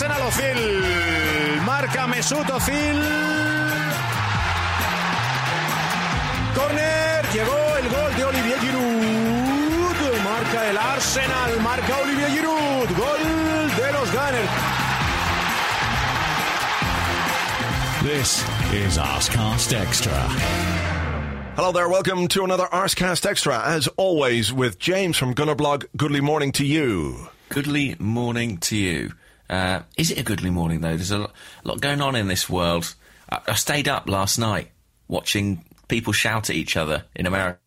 Arsenal Ozil. Marca Mesut Ozil. Corner. Llegó el gol de Olivier Giroud. Marca el Arsenal. Marca Olivier Giroud. Gol de los Gunners. This is Arsecast Extra. Hello there, welcome to another Arsecast Extra, as always, with James from Gunnerblog. Goodly morning to you. Goodly morning to you. Uh, is it a goodly morning though? There's a lot, a lot going on in this world. I, I stayed up last night watching people shout at each other in America.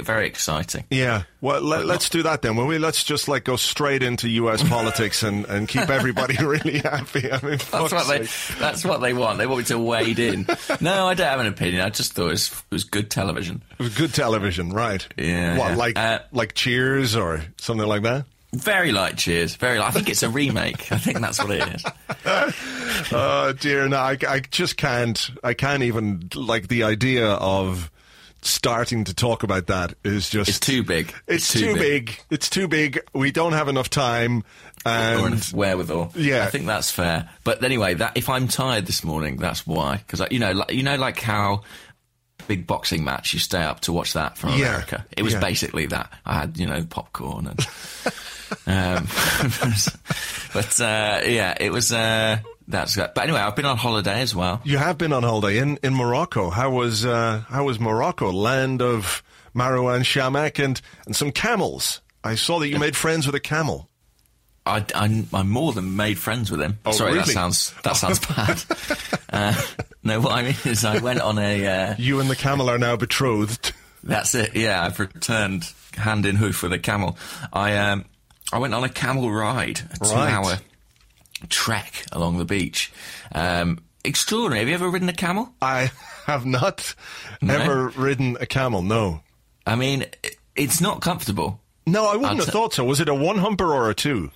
Very exciting. Yeah, well, let, us do that then. Will we? Let's just like go straight into U.S. politics and, and keep everybody really happy. I mean, that's what they that's what they want. They want me to wade in. no, I don't have an opinion. I just thought it was, it was good television. It was good television, right? Yeah. What yeah. like uh, like Cheers or something like that? Very light Cheers. Very. Like, I think it's a remake. I think that's what it is. oh dear, no, I, I just can't. I can't even like the idea of starting to talk about that is just it's too big. It's, it's too, too big. big. It's too big. We don't have enough time and or enough wherewithal. Yeah, I think that's fair. But anyway, that if I'm tired this morning, that's why. Because you know, like, you know, like how big boxing match you stay up to watch that from yeah. America. It was yeah. basically that. I had you know popcorn and. um, but uh, yeah, it was. Uh, that's good. But anyway, I've been on holiday as well. You have been on holiday in, in Morocco. How was uh, how was Morocco, land of Marouane Chamakh and and some camels? I saw that you made friends with a camel. I, I, I more than made friends with him. Oh, Sorry, really? that sounds that sounds bad. uh, no, what I mean is I went on a. Uh, you and the camel are now betrothed. That's it. Yeah, I've returned hand in hoof with a camel. I um I went on a camel ride, a two-hour trek along the beach. Um, extraordinary. Have you ever ridden a camel? I have not No? ever ridden a camel. No, I mean, it's not comfortable. no, I wouldn't I'd have thought so. Was it a one humper or a two?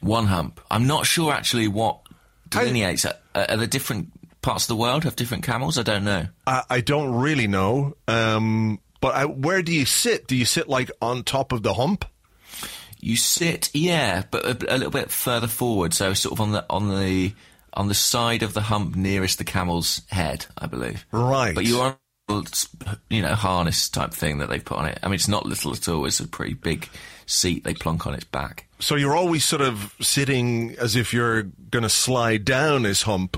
One hump. I'm not sure actually what delineates. Are, are the different parts of the world have different camels? I don't know. I, I don't really know. Um, but I, where do you sit? Do you sit like on top of the hump? You sit, yeah, but a, a little bit further forward, so sort of on the on the on the side of the hump nearest the camel's head, I believe. Right. But you are, on, you know, harness type thing that they've put on it. I mean, it's not little at all. It's a pretty big seat they plonk on its back. So you're always sort of sitting as if you're going to slide down his hump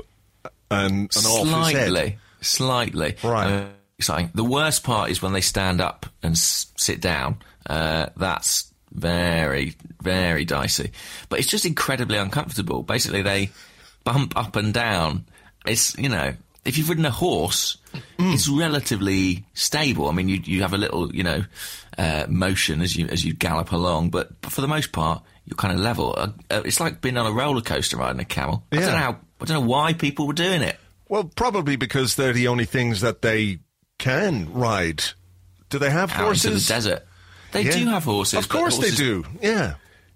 and, and off his head. Slightly, slightly. Right. Uh, exciting. The worst part is when they stand up and s- sit down. Uh, that's very, very dicey. But it's just incredibly uncomfortable. Basically, they bump up and down. It's you know, if you've ridden a horse, Mm. it's relatively stable. I mean, you you have a little you know uh, motion as you as you gallop along, but for the most part, you're kind of level. Uh, uh, it's like being on a roller coaster riding a camel. I don't know how. I don't know why people were doing it. Well, probably because they're the only things that they can ride. Do they have out horses? into the desert. They Yeah. do have horses. Of course they do. Yeah.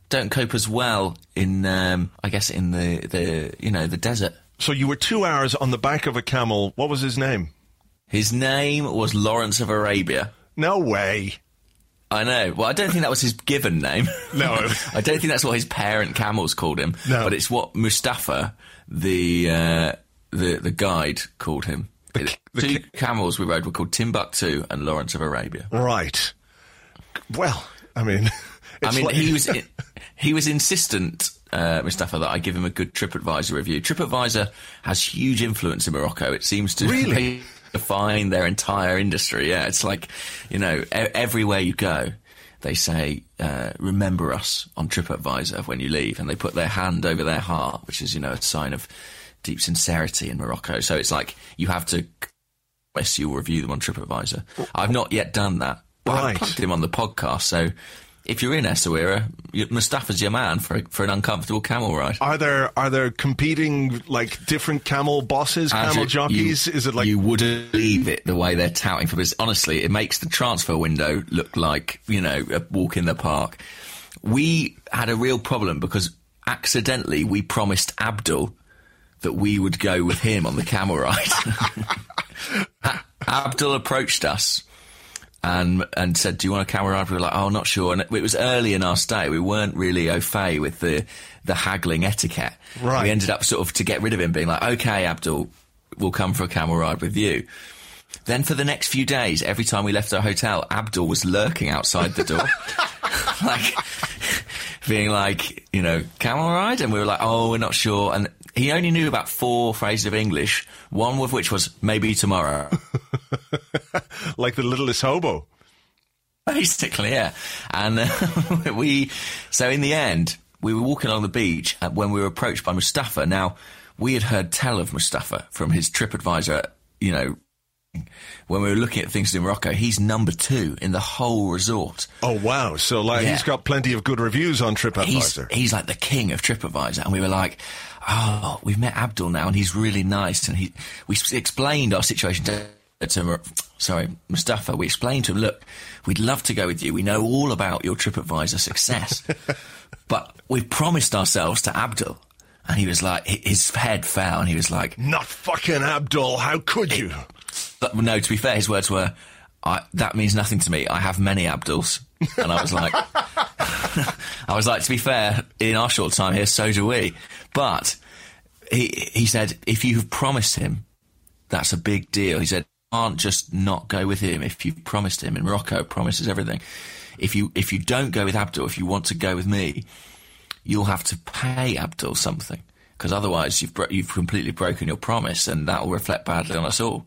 Don't cope as well in, um, I guess, in the, the you know the desert. So you were two hours on the back of a camel. What was his name? His name was Lawrence of Arabia. No way. I know. Well, I don't think that was his given name. No. I don't think that's what his parent camels called him. No. But it's what Mustafa, the uh, the the guide, called him. The- the Two ca- camels we rode were called Timbuktu and Lawrence of Arabia. Right. Well, I mean, I mean, like- he was he was insistent, uh, Mustafa, that I give him a good TripAdvisor review. TripAdvisor has huge influence in Morocco. It seems to Really? Define their entire industry. Yeah, it's like you know, e- everywhere you go, they say, uh, "Remember us" on TripAdvisor when you leave, and they put their hand over their heart, which is you know a sign of deep sincerity in Morocco. So it's like you have to. Yes, you'll review them on TripAdvisor. I've not yet done that, but Right. I've plugged him on the podcast. So if you're in Essaouira, Mustafa's your man for for an uncomfortable camel ride. Are there are there competing like different camel bosses, camel Andrew, jockeys? you- Is it like you wouldn't believe it the way they're touting for this? Honestly, it makes the transfer window look like you know a walk in the park. We had a real problem because accidentally we promised Abdul that we would go with him on the camel ride. Abdul approached us and and said, "Do you want a camel ride?" We were like, "Oh, not sure." And it was early in our stay; we weren't really au fait with the the haggling etiquette. Right. We ended up sort of to get rid of him, being like, "Okay, Abdul, we'll come for a camel ride with you." Then for the next few days, every time we left our hotel, Abdul was lurking outside the door, like being like, you know, camel ride, and we were like, "Oh, we're not sure." And he only knew about four phrases of English, one of which was maybe tomorrow. Like the littlest hobo. Basically, yeah. And uh, we, so in the end, we were walking along the beach uh, when we were approached by Mustafa. Now, we had heard tell of Mustafa from his TripAdvisor, you know, when we were looking at things in Morocco. He's number two in the whole resort. Oh wow! So like Yeah. he's got plenty of good reviews on TripAdvisor. he's like the king of TripAdvisor. And we were like, oh, we've met Abdul now and he's really nice. And he, we explained our situation to, to sorry, Mustafa. We explained to him, look, we'd love to go with you. We know all about your TripAdvisor success, but we've promised ourselves to Abdul. And he was like, his head fell and he was like, Not fucking Abdul. How could you? But no, to be fair, his words were, that means nothing to me. I have many Abduls. And I was like, I was like, to be fair, in our short time here, so do we. But he, he said, if you've promised him, that's a big deal. He said, can't just not go with him if you've promised him. In Morocco, promises everything. If you, if you don't go with Abdul, if you want to go with me, you'll have to pay Abdul something. Because otherwise you've, bro- you've completely broken your promise and that will reflect badly on us all.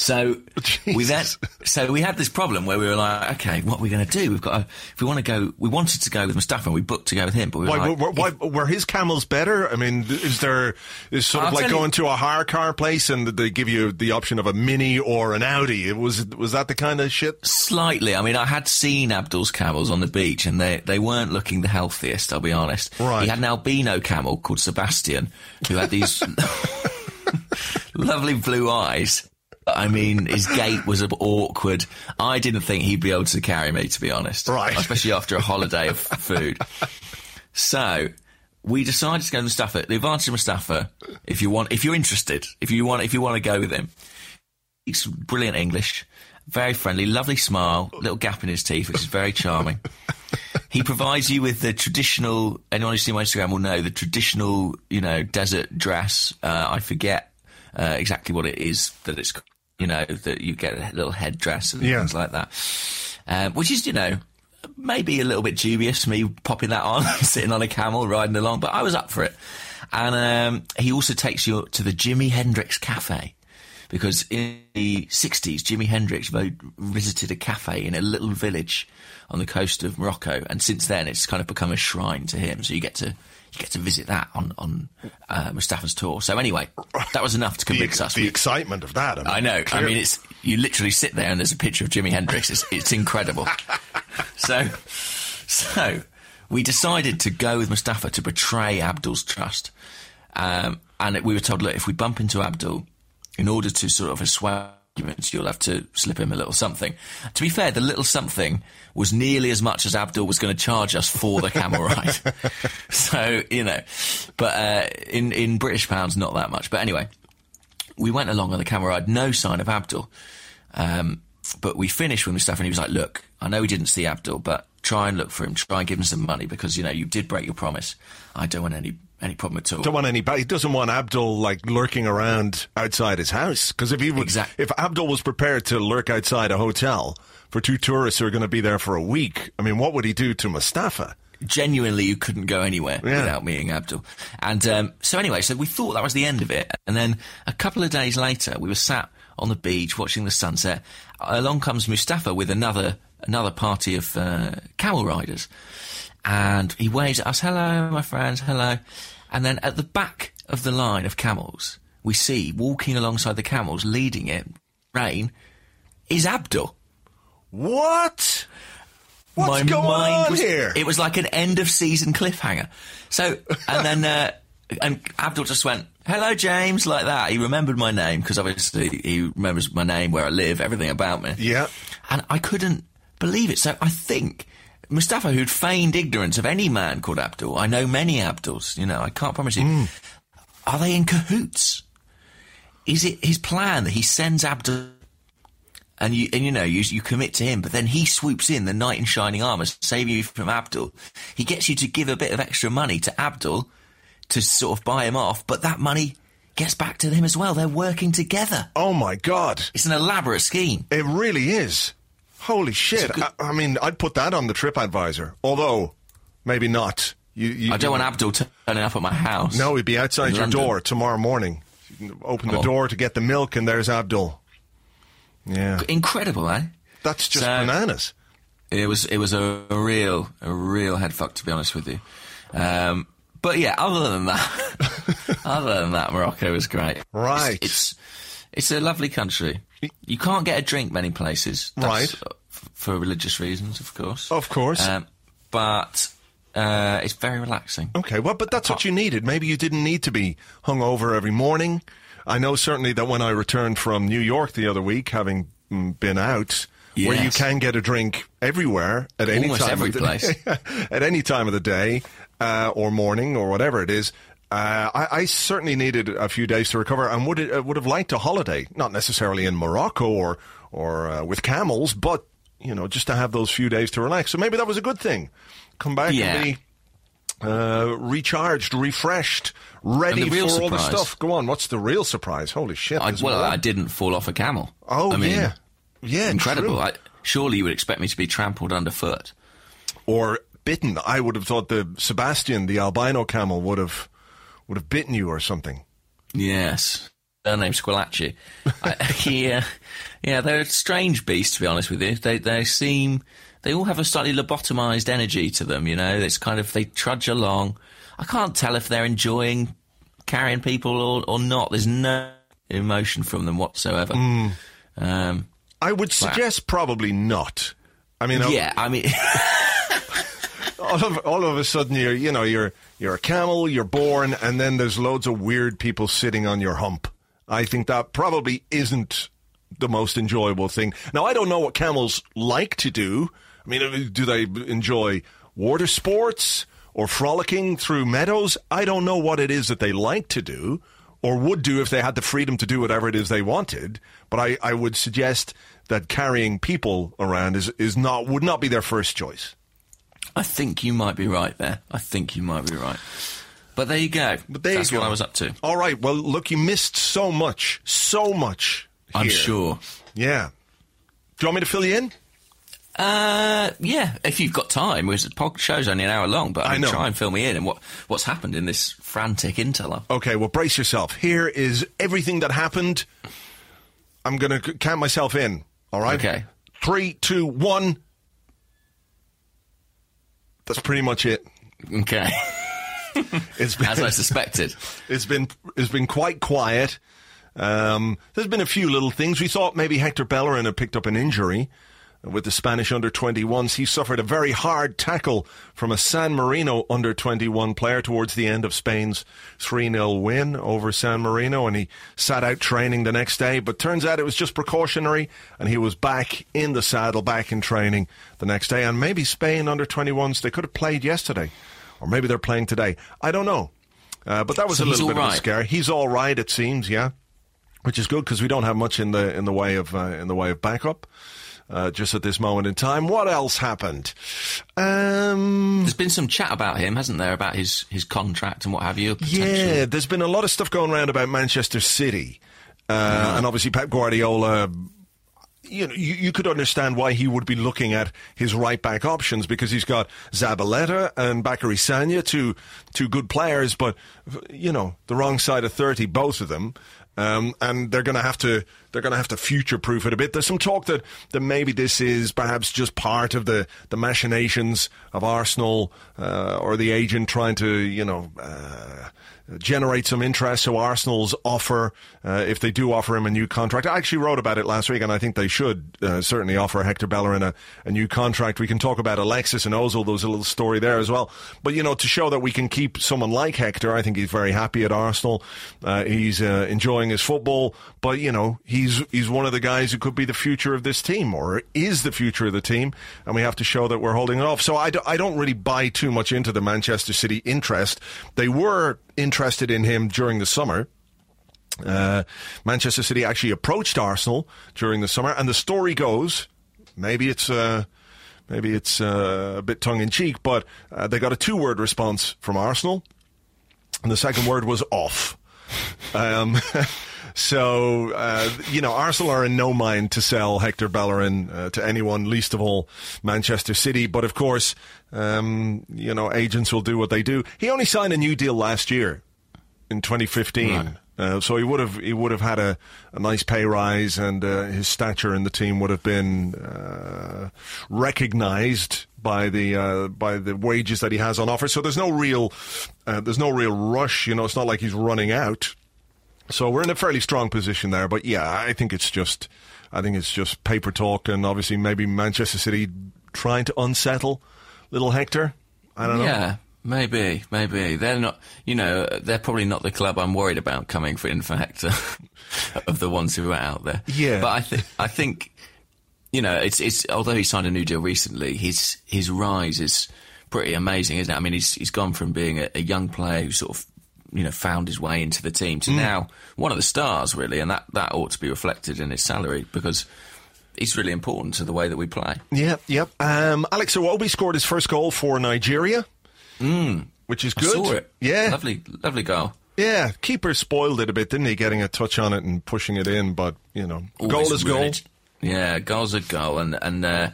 So oh, we then, so we had this problem where we were like, okay, what are we going to do? We've got, to, if we want to go, we wanted to go with Mustafa and we booked to go with him, but we were Why, like, were, why, were his camels better? I mean, is there is sort of I'll like tell you- going to a hire car place and they give you the option of a mini or an Audi? It was was that the kind of shit? Slightly. I mean, I had seen Abdul's camels on the beach, and they they weren't looking the healthiest. I'll be honest. Right. He had an albino camel called Sebastian, who had these lovely blue eyes. I mean, his gait was a bit awkward. I didn't think he'd be able to carry me, to be honest. Right. Especially after a holiday of food. So we decided to go to Mustafa. The advantage of Mustafa, if you want, if you're interested, if you want, if you want to go with him, he's brilliant English, very friendly, lovely smile, little gap in his teeth, which is very charming. he provides you with the traditional. Anyone who's seen my Instagram will know the traditional, you know, desert dress. Uh, I forget uh, exactly what it is that it's, you know, that you get a little headdress and Yeah. things like that, um, which is, you know. Maybe a little bit dubious, to me popping that on, sitting on a camel, riding along, but I was up for it. And um, he also takes you to the Jimi Hendrix Cafe because in the 60s, Jimi Hendrix visited a cafe in a little village on the coast of Morocco, and since then it's kind of become a shrine to him. So you get to you get to visit that on on uh, Mustafa's tour. So anyway, that was enough to The, convince us. the We- excitement of that. I know. I clearly. mean, it's you literally sit there and there's a picture of Jimi Hendrix. It's, it's incredible. so, so we decided to go with Mustafa to betray Abdul's trust, um, and we were told, look, if we bump into Abdul, in order to sort of assuage arguments, you'll have to slip him a little something. To be fair, the little something was nearly as much as Abdul was going to charge us for the camel ride. so you know, but uh, in in British pounds, not that much. But anyway, we went along on the camera ride, no sign of Abdul. Um, but we finished with Mustafa and he was like, look, I know we didn't see Abdul, but try and look for him, try and give him some money because, you know, you did break your promise. I don't want any, any problem at all. Don't want any. He doesn't want Abdul like lurking around outside his house because if he would, Exact- if Abdul was prepared to lurk outside a hotel for two tourists who are going to be there for a week, I mean, what would he do to Mustafa? genuinely you couldn't go anywhere Yeah. without meeting Abdul. And um, so anyway, so we thought that was the end of it. And then a couple of days later, we were sat on the beach watching the sunset. Along comes Mustafa with another another party of uh, camel riders, and he waves at us, "Hello, my friends, hello." And then at the back of the line of camels, we see walking alongside the camels, leading it, rain, is Abdul. What? What's my going mind on was, here? It was like an end of season cliffhanger. So, and then, uh, and Abdul just went, hello, James, like that. He remembered my name because obviously he remembers my name, where I live, everything about me. Yeah. And I couldn't believe it. So I think Mustafa, who'd feigned ignorance of any man called Abdul, I know many Abduls, you know, I can't promise you. Hmm. Are they in cahoots? Is it his plan that he sends Abdul and you and you know you you commit to him, but then he swoops in the knight in shining armor, saving you from Abdul. He gets you to give a bit of extra money to Abdul to sort of buy him off, but that money gets back to him as well. They're working together. Oh my God. It's an elaborate scheme. It really is. Holy shit. good- I, I mean, I'd put that on the TripAdvisor. Although, maybe not. You, you, I don't want Abdul turning up at my house. No, he'd be outside your London. door tomorrow morning. You can open the Oh. door to get the milk, and there's Abdul. Yeah. Incredible, eh? That's just So- bananas. It was it was a, a real a real head fuck to be honest with you. Um, but yeah, other than that, other than that, Morocco was great. Right. It's, it's it's a lovely country. You can't get a drink many places, That's, Right. uh, f- For religious reasons, of course. Of course. Um, but uh, it's very relaxing. Okay, well, but that's what you needed. Maybe you didn't need to be hungover every morning. I know certainly that when I returned from New York the other week, having mm, been out, where you can get a drink everywhere at any time every of the place. at any time of the day uh, or morning or whatever it is. Uh, I, I certainly needed a few days to recover, and would uh, would have liked a holiday, not necessarily in Morocco or or uh, with camels, but you know, just to have those few days to relax. So maybe that was a good thing. Come back Yeah. and be uh, recharged, refreshed, ready for real all the stuff. Go on, what's the real surprise? Holy shit! I, well. I didn't fall off a camel. oh I mean, yeah, yeah, incredible. I, surely you would expect me to be trampled underfoot. or bitten. I would have thought the Sebastian, the albino camel, would have would have bitten you or something. Yes. Her name's Squillaci. Yeah, yeah, they're a strange beast, to be honest with you. They they seem they all have a slightly lobotomized energy to them. You know, it's kind of they trudge along. I can't tell if they're enjoying carrying people or, or not. There's no emotion from them whatsoever. Um, I would suggest probably not. I mean, yeah, I mean, all of all of a sudden you're you know you're you're a camel, you're born, and then there's loads of weird people sitting on your hump. I think that probably isn't the most enjoyable thing. Now I don't know what camels like to do. I mean, uh, do they enjoy water sports or frolicking through meadows? I don't know what it is that they like to do or would do if they had the freedom to do whatever it is they wanted. But I, I would suggest that carrying people around is, is not would not be their first choice. I think you might be right there. I think you might be right. But there you go. But there That's what I was up to. All right. Well, look, you missed so much, so much. I'm here. sure. Yeah. Do you want me to fill you in? Uh, yeah, if you've got time, because the show's only an hour long, but I, I mean, know. try and fill me in and what what's happened in this frantic interlude. Okay. Well, brace yourself. Here is everything that happened. I'm going to count myself in. All right. Okay. Three, two, one. That's pretty much it. Okay, It's been, as I suspected. It's been it's been quite quiet. Um, there's been a few little things. We thought maybe Hector Bellerin had picked up an injury with the Spanish under 21s. He suffered a very hard tackle from a San Marino under 21 player towards the end of Spain's 3 0 win over San Marino, and he sat out training the next day. But turns out it was just precautionary, and he was back in the saddle, back in training the next day. And maybe Spain under 21s, they could have played yesterday, or maybe they're playing today. I don't know. Uh, but that was So a little bit all of a scare. He's all right, it seems. Yeah, which is good because we don't have much in the in the way of uh, in the way of backup. Uh, just at this moment in time, what else happened? Um, There's been some chat about him, hasn't there, about his, his contract and what have you? yeah, there's been a lot of stuff going around about Manchester City, uh, and obviously Pep Guardiola. You know, you, you could understand why he would be looking at his right back options because he's got Zabaleta and Bacary Sagna, two two good players, but you know the wrong side of thirty, both of them, um, and they're going to have to they're going to have to future proof it a bit. There's some talk that that maybe this is perhaps just part of the the machinations of Arsenal uh, or the agent trying to you know. Uh, generate some interest. So Arsenal's offer, uh, if they do offer him a new contract, I actually wrote about it last week, and I think they should uh, certainly offer Hector Bellerin a, a new contract. We can talk about Alexis and Ozil. There was a little story there as well. But you know, to show that we can keep someone like Hector, I think he's very happy at Arsenal. Uh, he's uh, enjoying his football, but you know, he's he's one of the guys who could be the future of this team, or is the future of the team, and we have to show that we're holding it off. So I, I don't really buy too much into the Manchester City interest. They were interested in him during the summer. Uh, Manchester City actually approached Arsenal during the summer, and the story goes, maybe it's uh, maybe it's uh, a bit tongue in cheek, but uh, they got a two word response from Arsenal, and the second word was off. Um, so uh, you know, Arsenal are in no mind to sell Hector Bellerin uh, to anyone, least of all Manchester City. But of course, um, you know, agents will do what they do. He only signed a new deal last year in 2015. Right. Uh, so he would have he would have had a, a nice pay rise, and uh, his stature in the team would have been uh, recognised by the uh, by the wages that he has on offer. So there's no real uh, there's no real rush. You know, it's not like he's running out. So we're in a fairly strong position there. But yeah, I think it's just I think it's just paper talk, and obviously maybe Manchester City trying to unsettle little Hector. I don't know. Yeah, maybe, maybe they're not. You know, they're probably not the club I'm worried about coming for in for Hector of the ones who are out there. Yeah. but I think I think you know it's it's although he signed a new deal recently, his his rise is pretty amazing, isn't it? I mean, he's he's gone from being a, a young player who sort of you know found his way into the team to now one of the stars really, and that that ought to be reflected in his salary because. He's really important to the way that we play. Yep, yep. Um, Alex Iwobi scored his first goal for Nigeria, which is good. Yeah, lovely, lovely goal. yeah. Keeper spoiled it a bit, didn't he? Getting a touch on it and pushing it in, but you know, goal Always is really- goal. Yeah, goal's a goal. And and uh,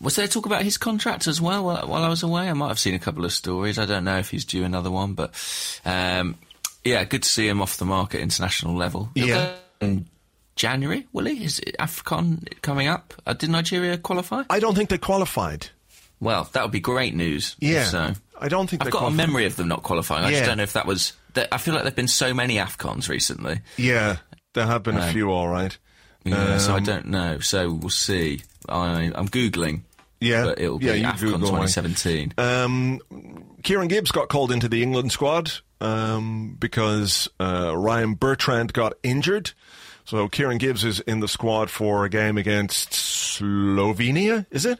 was there talk about his contract as well while, while I was away? I might have seen a couple of stories. I don't know if he's due another one, but um, yeah, good to see him off the market international level. Yeah. in January, will he? Is it AFCON coming up? Uh, did Nigeria qualify? I don't think they qualified. Well, that would be great news. Yeah, So I don't think I've got a memory of them not qualifying. I Yeah. just don't know if that was. I feel like there've been so many AFCONs recently. Yeah, there have been a Um, few, all right. Yeah, so I Um, don't know. So we'll see. I, I'm googling. Yeah, but it'll be you AFCON Google 2017. Um, Kieran Gibbs got called into the England squad um, because uh, Ryan Bertrand got injured. So Kieran Gibbs is in the squad for a game against Slovenia. Is it?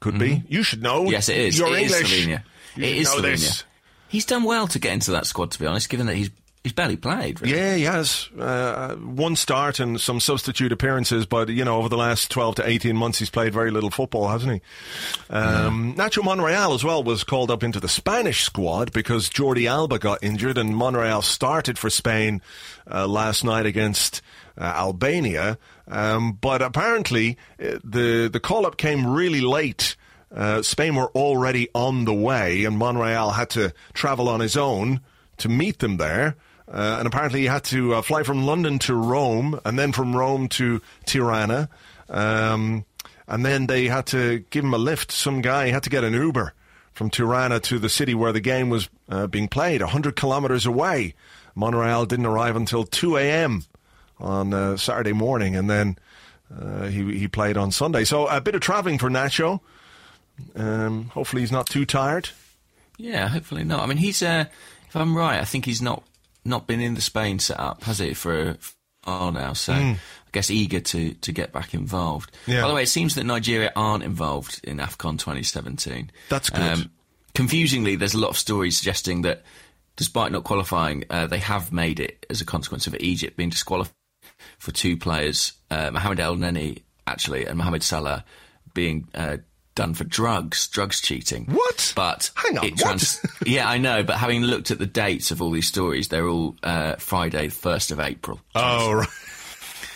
Could be. You should know. Mm. yes, it is. You're it is English. Slovenia. You it is Slovenia. this. He's done well to get into that squad, to be honest, given that he's he's barely played. Really. Yeah, he has uh, one start and some substitute appearances, but you know, over the last twelve to eighteen months, he's played very little football, hasn't he? Um, Nacho Monreal as well was called up into the Spanish squad because Jordi Alba got injured, and Monreal started for Spain uh, last night against uh, Albania. Um, but apparently, uh, the the call up came really late. Uh, Spain were already on the way, and Monreal had to travel on his own to meet them there. Uh, and apparently, he had to uh, fly from London to Rome, and then from Rome to Tirana. Um, and then they had to give him a lift. Some guy had to get an Uber from Tirana to the city where the game was uh, being played, 100 kilometres away. Monreal didn't arrive until 2 a.m. on uh, Saturday morning, and then uh, he, he played on Sunday. So a bit of travelling for Nacho. Um, hopefully, he's not too tired. Yeah, hopefully not. I mean, he's. Uh, if I'm right, I think he's not not been in the Spain setup, has it, for a while now? So I guess eager to to get back involved. Yeah. By the way, it seems that Nigeria aren't involved in Afcon 2017. That's good. confusingly, there's a lot of stories suggesting that, despite not qualifying, uh, they have made it as a consequence of Egypt being disqualified for two players, uh, Mohamed El Neni actually and Mohamed Salah being. Uh, Done for drugs, drugs cheating. What? But Hang on, it what? yeah, I know. But having looked at the dates of all these stories, they're all uh, Friday, first of April. Oh, right.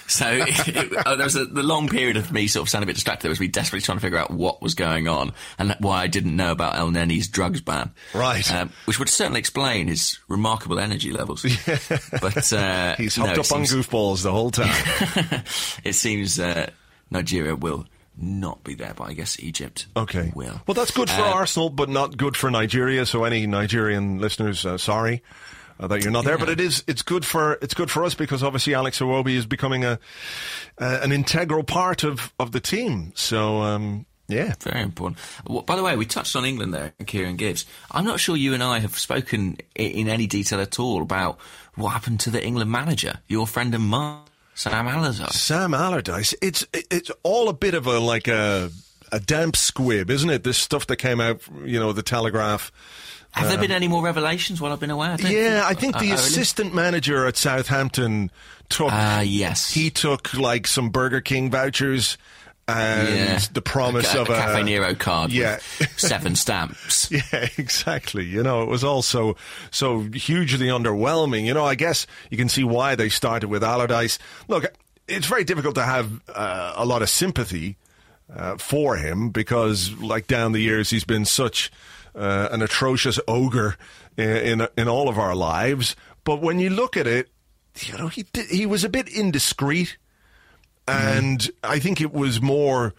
So it, uh, there was a, the long period of me sort of sounding a bit distracted. There was me desperately trying to figure out what was going on and why I didn't know about El Neni's drugs ban. Right. Um, which would certainly explain his remarkable energy levels. But uh, He's no, hooked it up on goofballs the whole time. It seems uh, Nigeria will not be there, but I guess Egypt Okay. will. Well, that's good for Uh, Arsenal, but not good for Nigeria. So, any Nigerian listeners, uh, sorry uh, that you're not there. But it is it's good for it's good for us because obviously Alex Iwobi is becoming a uh, an integral part of of the team. So, um, yeah. Very important. Well, by the way, we touched on England there, Kieran Gibbs. I'm not sure you and I have spoken in any detail at all about what happened to the England manager, your friend and mine, Sam Allardyce. Sam Allardyce. It's it's all a bit of a like a a damp squib, isn't it? This stuff that came out, you know, the Telegraph Have there been any more revelations while I've been away? I Yeah, I think the Uh, assistant manager at Southampton took. Ah, yes. he took like some Burger King vouchers and Yeah. the promise a, of a a Cafe Nero card Yeah. with seven stamps. Yeah, exactly. You know, it was also so hugely underwhelming. You know, I guess you can see why they started with Allardyce. Look, it's very difficult to have uh, a lot of sympathy uh, for him because, like down the years, he's been such uh, an atrocious ogre in, in in all of our lives. But when you look at it, you know, he did, he was a bit indiscreet, and I think it was more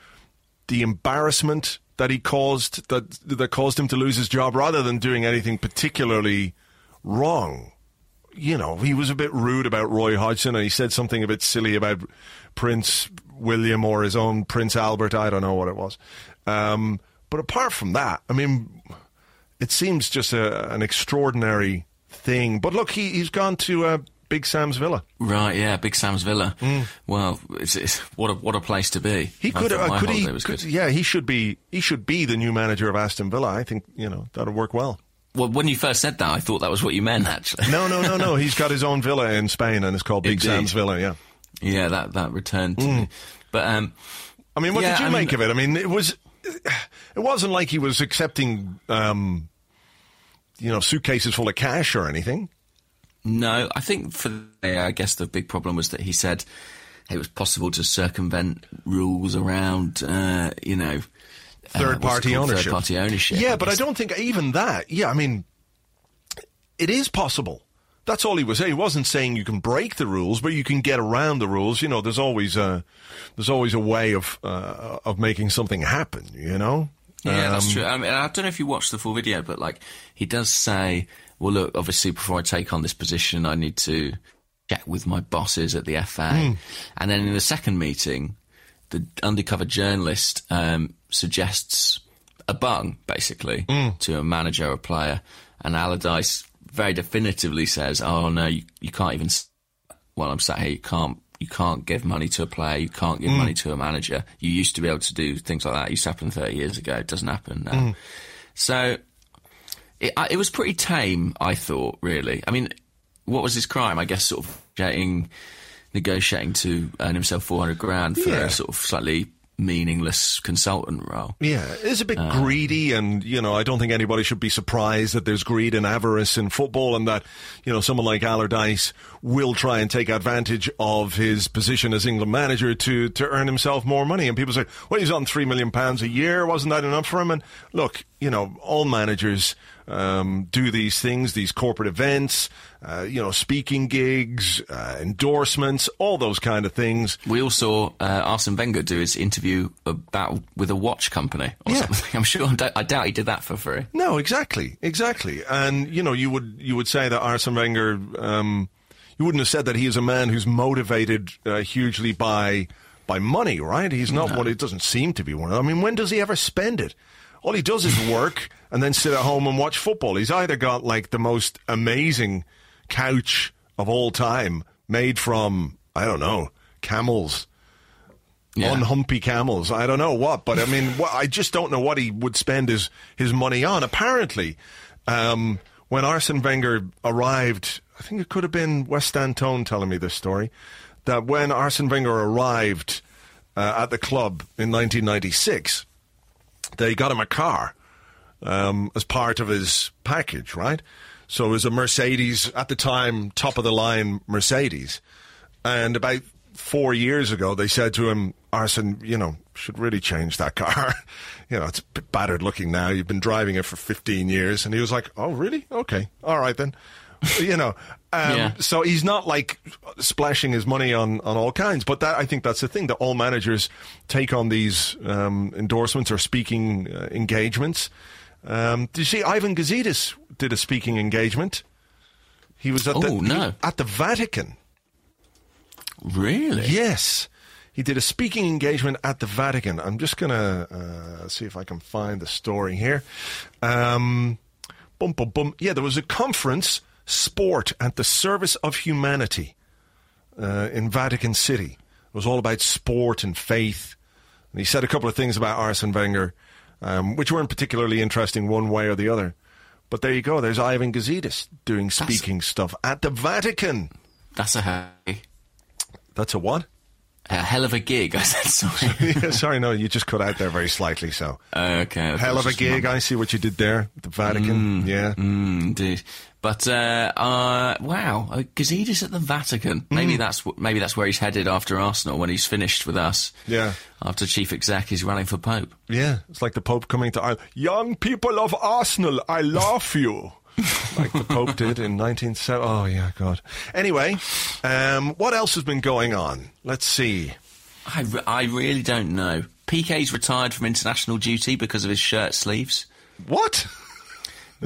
the embarrassment that he caused that that caused him to lose his job rather than doing anything particularly wrong. You know, he was a bit rude about Roy Hodgson and he said something a bit silly about Prince William or his own Prince Albert. I don't know what it was. Um, but apart from that, I mean, it seems just a, an extraordinary thing. But look, he, he's gone to uh, Big Sam's Villa. Right, yeah, Big Sam's Villa. Well, it's, it's, what a what a place to be. Mm. He could, uh, could he? was could- good. yeah, he should be. He should be the new manager of Aston Villa. I think you know that'll work well. Well, when you first said that, I thought that was what you meant. Actually, No, no, no, no. He's got his own villa in Spain, and it's called Big Indeed. Sam's Villa. Yeah. yeah, that that returned Mm. to me. But um, I mean, what Yeah, did you I mean- make of it? I mean, it was. It wasn't like he was accepting, um, you know, suitcases full of cash or anything. No, I think for I guess the big problem was that he said it was possible to circumvent rules around, uh, you know, Third party ownership. Third party ownership. Yeah, but I don't think even that. Yeah, I mean, it is possible. That's all he was saying. He wasn't saying you can break the rules, but you can get around the rules. You know, there's always a there's always a way of uh, of making something happen. You know. Yeah, that's Um, true. I, mean, I don't know if you watched the full video, but like he does say, "Well, look, obviously, before I take on this position, I need to check with my bosses at the FA." Hmm. And then in the second meeting, the undercover journalist um, suggests a bung, basically, Hmm. to a manager or a player, and Allardyce very definitively says, "Oh no, you, you can't even." While I'm sat here, you can't. You can't give money to a player. You can't give money to a manager. You used to be able to do things like that. It used to happen 30 years ago. It doesn't happen now. So it, I- it was pretty tame, I thought. Really, I mean, what was his crime? I guess sort of getting, negotiating to earn himself 400 grand for Yeah. a sort of slightly meaningless consultant role. Yeah, it's a bit um, greedy, and you know, I don't think anybody should be surprised that there's greed and avarice in football, and that you know someone like Allardyce will try and take advantage of his position as England manager to to earn himself more money. And people say, "Well, he's on three million pounds a year. Wasn't that enough for him?" And look, you know, all managers um, do these things, these corporate events, uh, you know, speaking gigs, uh, endorsements, all those kind of things. We all saw uh, Arsene Wenger do his interview about with a watch company or Yeah. something. I'm sure. I doubt- I doubt he did that for free. No, exactly, exactly. And you know, you would you would say that Arsene Wenger, um, you wouldn't have said that he is a man who's motivated uh, hugely by by money, right? He's not what it doesn't seem to be one. I mean, when does he ever spend it? All he does is work and then sit at home and watch football. He's either got like the most amazing couch of all time, made from I don't know camels Yeah. unhumpy camels. I don't know what, but I mean, I just don't know what he would spend his, his money on. Apparently, um, when Arsene Wenger arrived, I think it could have been West Antone telling me this story, that when Arsene Wenger arrived uh, at the club in 1996, they got him a car um, as part of his package, right? So it was a Mercedes at the time, top of the line Mercedes. And about four years ago, they said to him, Arsene, you know, should really change that car. you know, it's a bit battered looking now. You've been driving it for 15 years. And he was like, oh, really? Okay. All right then. you know, um, Yeah. so he's not like splashing his money on, on all kinds. But that I think that's the thing that all managers take on these um, endorsements or speaking uh, engagements. Um, did you see Ivan Gazidis did a speaking engagement? He was at the Oh, no. at the Vatican. Really? Yes. He did a speaking engagement at the Vatican. I'm just going to uh, see if I can find the story here. Um, bum, bum, bum. Yeah, there was a conference, Sport at the Service of Humanity, uh, in Vatican City. It was all about sport and faith. And he said a couple of things about Arsene Wenger, um, which weren't particularly interesting one way or the other. But there you go. There's Ivan Gazidis doing speaking stuff at the Vatican. That's a hell, That's a what? a hell of a gig. I said sorry. Yeah, Sorry, no, you just cut out there very slightly. So okay. hell of a gig. I see what you did there. The Vatican. yeah. Mm, indeed. But uh, uh, wow, uh, Gazidis at the Vatican. Hmm. Maybe that's maybe that's where he's headed after Arsenal when he's finished with us. Yeah. After chief exec, is running for pope. Yeah, it's like the Pope coming to Ireland. Young people of Arsenal, I love you. like the Pope did in 1970. Oh, yeah, God. Anyway, um, what else has been going on? Let's see. I, re- I really don't know. Piqué's retired from international duty because of his shirt sleeves. What?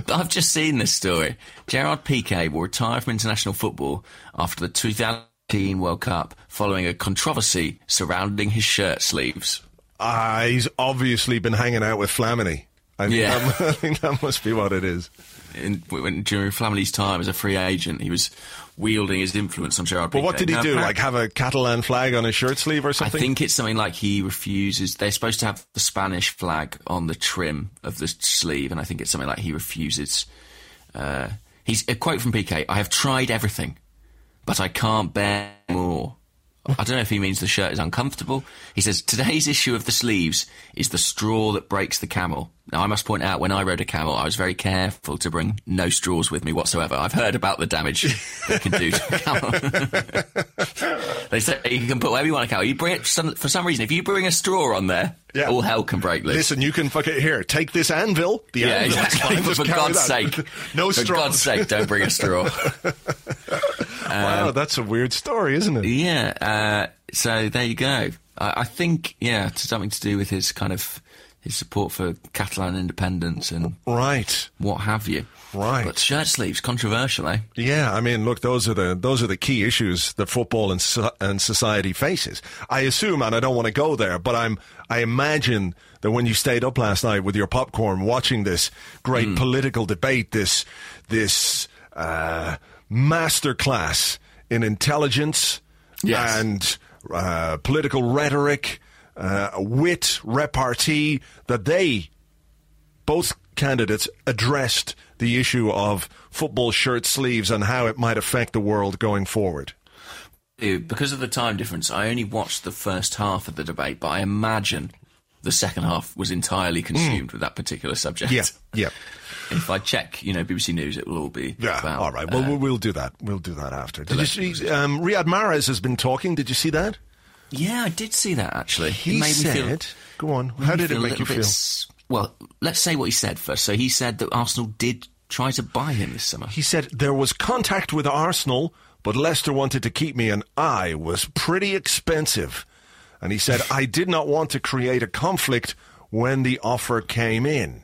I've just seen this story. Gerard Piqué will retire from international football after the 2018 World Cup following a controversy surrounding his shirt sleeves. Ah, he's obviously been hanging out with Flamini. I think, Yeah. that, I think that must be what it is. In, when, during Flamini's time as a free agent, he was wielding his influence on Gerard Piqué. But what did he do? Like have a Catalan flag on his shirt sleeve or something? I think it's something like he refuses. They're supposed to have the Spanish flag on the trim of the sleeve, and I think it's something like he refuses. Uh, he's a quote from Piqué: "I have tried everything, but I can't bear more." I don't know if he means the shirt is uncomfortable. He says today's issue of the sleeves is the straw that breaks the camel. Now I must point out, when I rode a camel, I was very careful to bring no straws with me whatsoever. I've heard about the damage it can do to a camel. They say you can put whatever you want on a camel. You bring it for some, for some reason. If you bring a straw on there, Yeah. all hell can break loose. Listen, you can fuck it here. Take this anvil. The yeah, anvil. exactly. fine, For, for God's that. sake, no for straw. God's sake, don't bring a straw. wow, that's a weird story, isn't it? yeah. Uh, so there you go. I, I think yeah, it's something to do with his kind of his support for Catalan independence and Right. what have you. Right. But shirt sleeves controversial, eh? Yeah, I mean, look, those are the those are the key issues that football and so, and society faces. I assume, and I don't want to go there, but I'm I imagine that when you stayed up last night with your popcorn, watching this great Hmm. political debate, this this uh, masterclass in intelligence Yes. and uh, political rhetoric, uh, wit, repartee, that they both candidates addressed the issue of football shirt sleeves and how it might affect the world going forward. Uh, Because of the time difference, I only watched the first half of the debate, but I imagine the second half was entirely consumed with that particular subject. Hmm. yeah. If I check, you know, BBC News, it will all be Yeah, about. all right. Well, uh, we'll we'll do that. We'll do that after. Did you see? Um, Riyad Mahrez has been talking. Did you see that? yeah, I did see that actually. He said, me feel. "Go on. How did it make you feel?" bit Well, let's say what he said first. So he said that Arsenal did try to buy him this summer. He said there was contact with Arsenal, but Leicester wanted to keep me, and I was pretty expensive. And he said I did not want to create a conflict when the offer came in.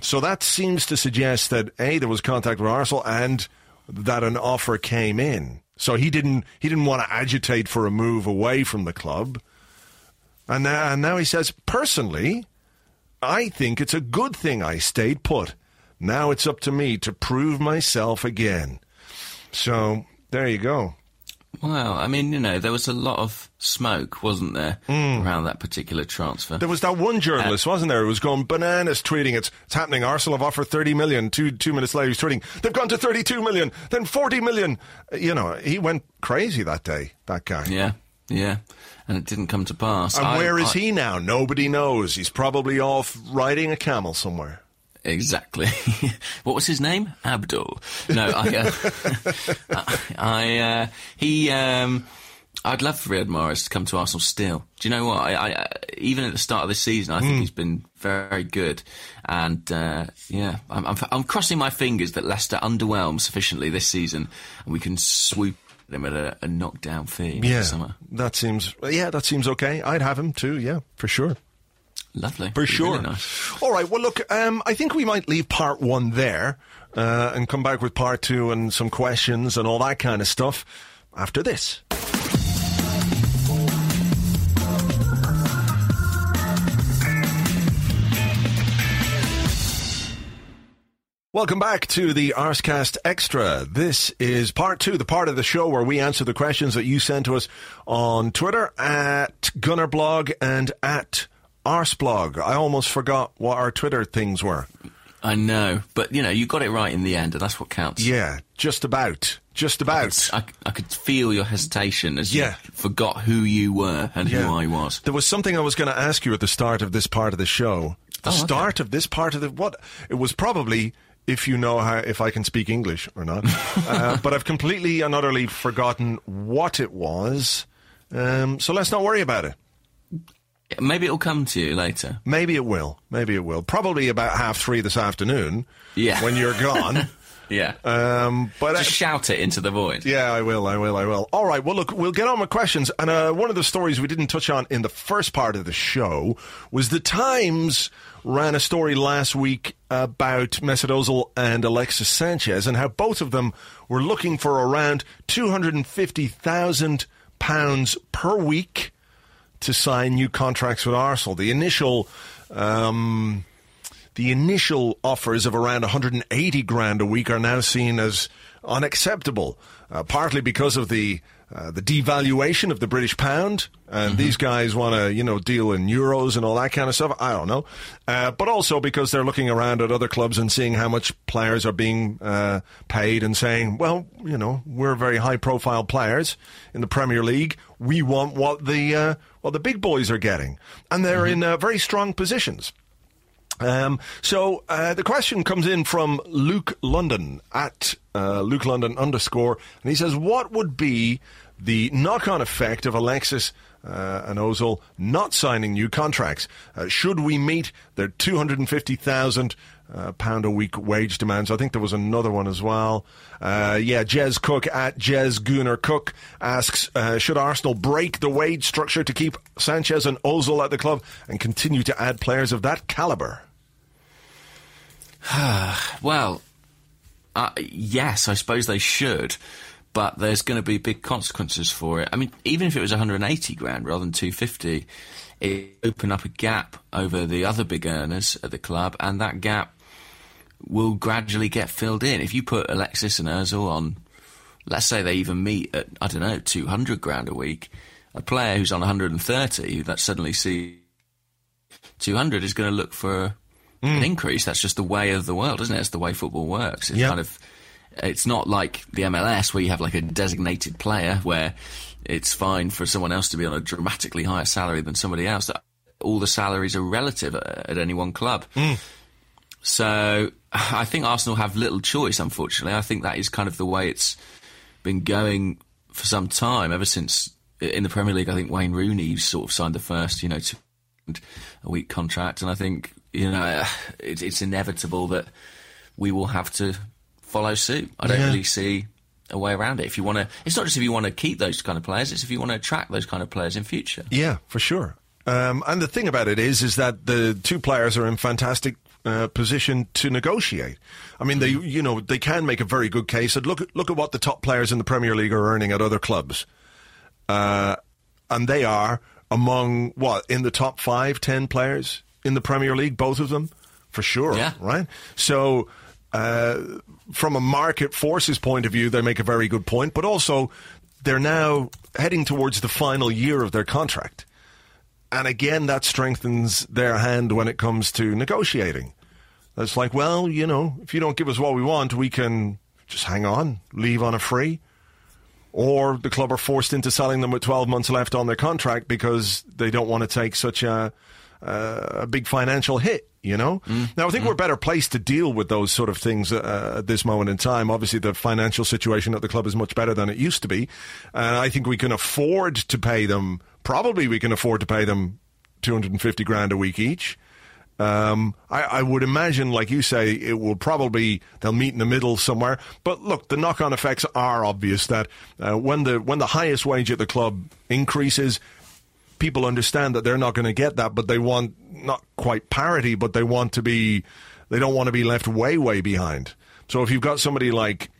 So that seems to suggest that a there was contact with Arsenal and that an offer came in. So he didn't he didn't want to agitate for a move away from the club. And now, and now he says personally, I think it's a good thing I stayed put. Now it's up to me to prove myself again. So there you go. Well, I mean, you know, there was a lot of smoke, wasn't there, around that particular transfer? There was that one journalist, wasn't there, who was going bananas tweeting, it's, it's happening, Arsenal have offered 30 million. Two, two minutes later, he's tweeting, they've gone to 32 million, then 40 million. Uh, You know, he went crazy that day, that guy. yeah, yeah, and it didn't come to pass. And I- where is I- he now? Nobody knows. He's probably off riding a camel somewhere. Exactly. what was his name? Abdul. No, I, uh, I, uh, he, um, I'd love for Riyad Mahrez to come to Arsenal still. Do you know what? I, I, even at the start of this season, I think he's been very good. And, uh, yeah, I'm, I'm, I'm crossing my fingers that Leicester underwhelm sufficiently this season and we can swoop them at a, a knockdown fee Yeah, that seems, yeah, that seems okay. I'd have him too, yeah, for sure. Lovely. For Really sure. nice. All right. Well, look, um, I think we might leave part one there uh, and come back with part two and some questions and all that kind of stuff after this. Welcome back to the Arsecast Extra. This is part two, the part of the show where we answer the questions that you send to us on Twitter at Gunnerblog and at Arseblog. I almost forgot what our Twitter things were. I know, but you know, you got it right in the end, and that's what counts. Yeah, just about. Just about. I, I could feel your hesitation as Yeah. you forgot who you were and Yeah. who I was. There was something I was going to ask you at the start of this part of the show. The Oh, okay. start of this part of the what? It was probably if you know how if I can speak English or not. uh, but I've completely and utterly forgotten what it was. Um, so let's not worry about it. Maybe it'll come to you later. Maybe it will. Maybe it will. Probably about half three this afternoon. Yeah. When you're gone. Yeah. um, but Just shout it into the void. Yeah, I will, I will, I will. All right, well, look, we'll get on with questions. And uh, one of the stories we didn't touch on in the first part of the show was the Times ran a story last week about Mesut Ozil and Alexis Sanchez and how both of them were looking for around £250,000 per week to sign new contracts with Arsenal. The initial... Um, the initial offers of around 180 grand a week are now seen as unacceptable, uh, partly because of the uh, the devaluation of the British pound, and these guys want to, you know, deal in euros and all that kind of stuff. I don't know, uh, but also because they're looking around at other clubs and seeing how much players are being uh, paid and saying, well, you know, we're very high-profile players in the Premier League. We want what the what the big boys are getting, and they're in uh, very strong positions. Um, so uh, the question comes in from Luke London at uh, Luke London underscore, and he says, "What would be the knock-on effect of Alexis uh, and Ozil not signing new contracts? Uh, should we meet their two hundred and fifty thousand uh, pound a week wage demands? I think there was another one as well. Uh, yeah, Jez Cook at Jez Gooner Cook asks, uh, should Arsenal break the wage structure to keep Sanchez and Ozil at the club and continue to add players of that caliber? Well, uh, yes, I suppose they should, but there's going to be big consequences for it. I mean, even if it was 180 grand rather than 250, it open up a gap over the other big earners at the club, and that gap will gradually get filled in. If you put Alexis and Ozil on, let's say they even meet at I don't know 200 grand a week, a player who's on 130 that suddenly sees 200 is going to look for an hmm. increase. That's just the way of the world, isn't it? It's the way football works. It's Yeah. kind of it's not like the MLS where you have like a designated player where it's fine for someone else to be on a dramatically higher salary than somebody else. That all the salaries are relative at, at any one club. Mm. So I think Arsenal have little choice, unfortunately. I think that is kind of the way it's been going for some time, ever since in the Premier League. I think Wayne Rooney sort of signed the first, you know, two a week contract, and I think you know it, it's inevitable that we will have to follow suit. I don't Yeah. really see a way around it. If you want to, it's not just if you want to keep those kind of players; it's if you want to attract those kind of players in future. Yeah, for sure. Um, and the thing about it is, is that the two players are in fantastic uh, position to negotiate. I mean, they, you know, they can make a very good case. And look, at look at what the top players in the Premier League are earning at other clubs, uh, and they are among what in the top five, ten players in the Premier League, both of them, for sure. Yeah. Right. So. Uh, from a market forces point of view, they make a very good point, but also they're now heading towards the final year of their contract. And again, that strengthens their hand when it comes to negotiating. It's like, well, you know, if you don't give us what we want, we can just hang on, leave on a free. Or the club are forced into selling them with 12 months left on their contract because they don't want to take such a, a big financial hit, you know? Now, I think we're better placed to deal with those sort of things uh, at this moment in time. Obviously, the financial situation at the club is much better than it used to be. And I think we can afford to pay them, probably we can afford to pay them 250 grand a week each. Um, I, I would imagine, like you say, it will probably they'll meet in the middle somewhere. But look, the knock-on effects are obvious. That uh, when the when the highest wage at the club increases, people understand that they're not going to get that, but they want not quite parity, but they want to be they don't want to be left way way behind. So if you've got somebody like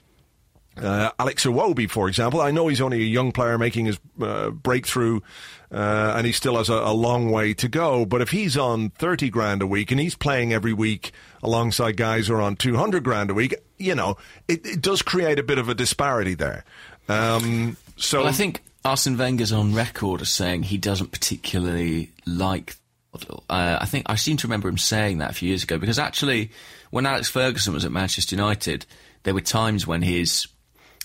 uh, Alex Iwobi, for example, I know he's only a young player making his uh, breakthrough, uh, and he still has a, a long way to go. But if he's on thirty grand a week and he's playing every week alongside guys who are on two hundred grand a week, you know, it, it does create a bit of a disparity there. Um, so Well, I think Arsene Wenger's on record as saying he doesn't particularly like Uh, I think I seem to remember him saying that a few years ago because actually, when Alex Ferguson was at Manchester United, there were times when his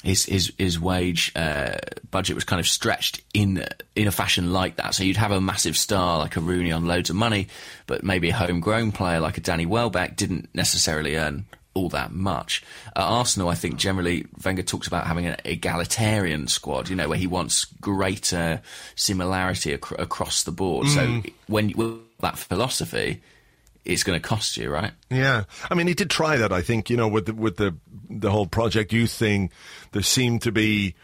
his his, his wage uh, budget was kind of stretched in in a fashion like that. So you'd have a massive star like a Rooney on loads of money, but maybe a homegrown player like a Danny Welbeck didn't necessarily earn all that much. At Arsenal, I think generally Wenger talks about having an egalitarian squad, you know, where he wants greater similarity ac- across the board. Mm. So when with that philosophy, it's going to cost you, right? Yeah, I mean, he did try that. I think you know with the, with the the whole Project Youth thing, there seemed to be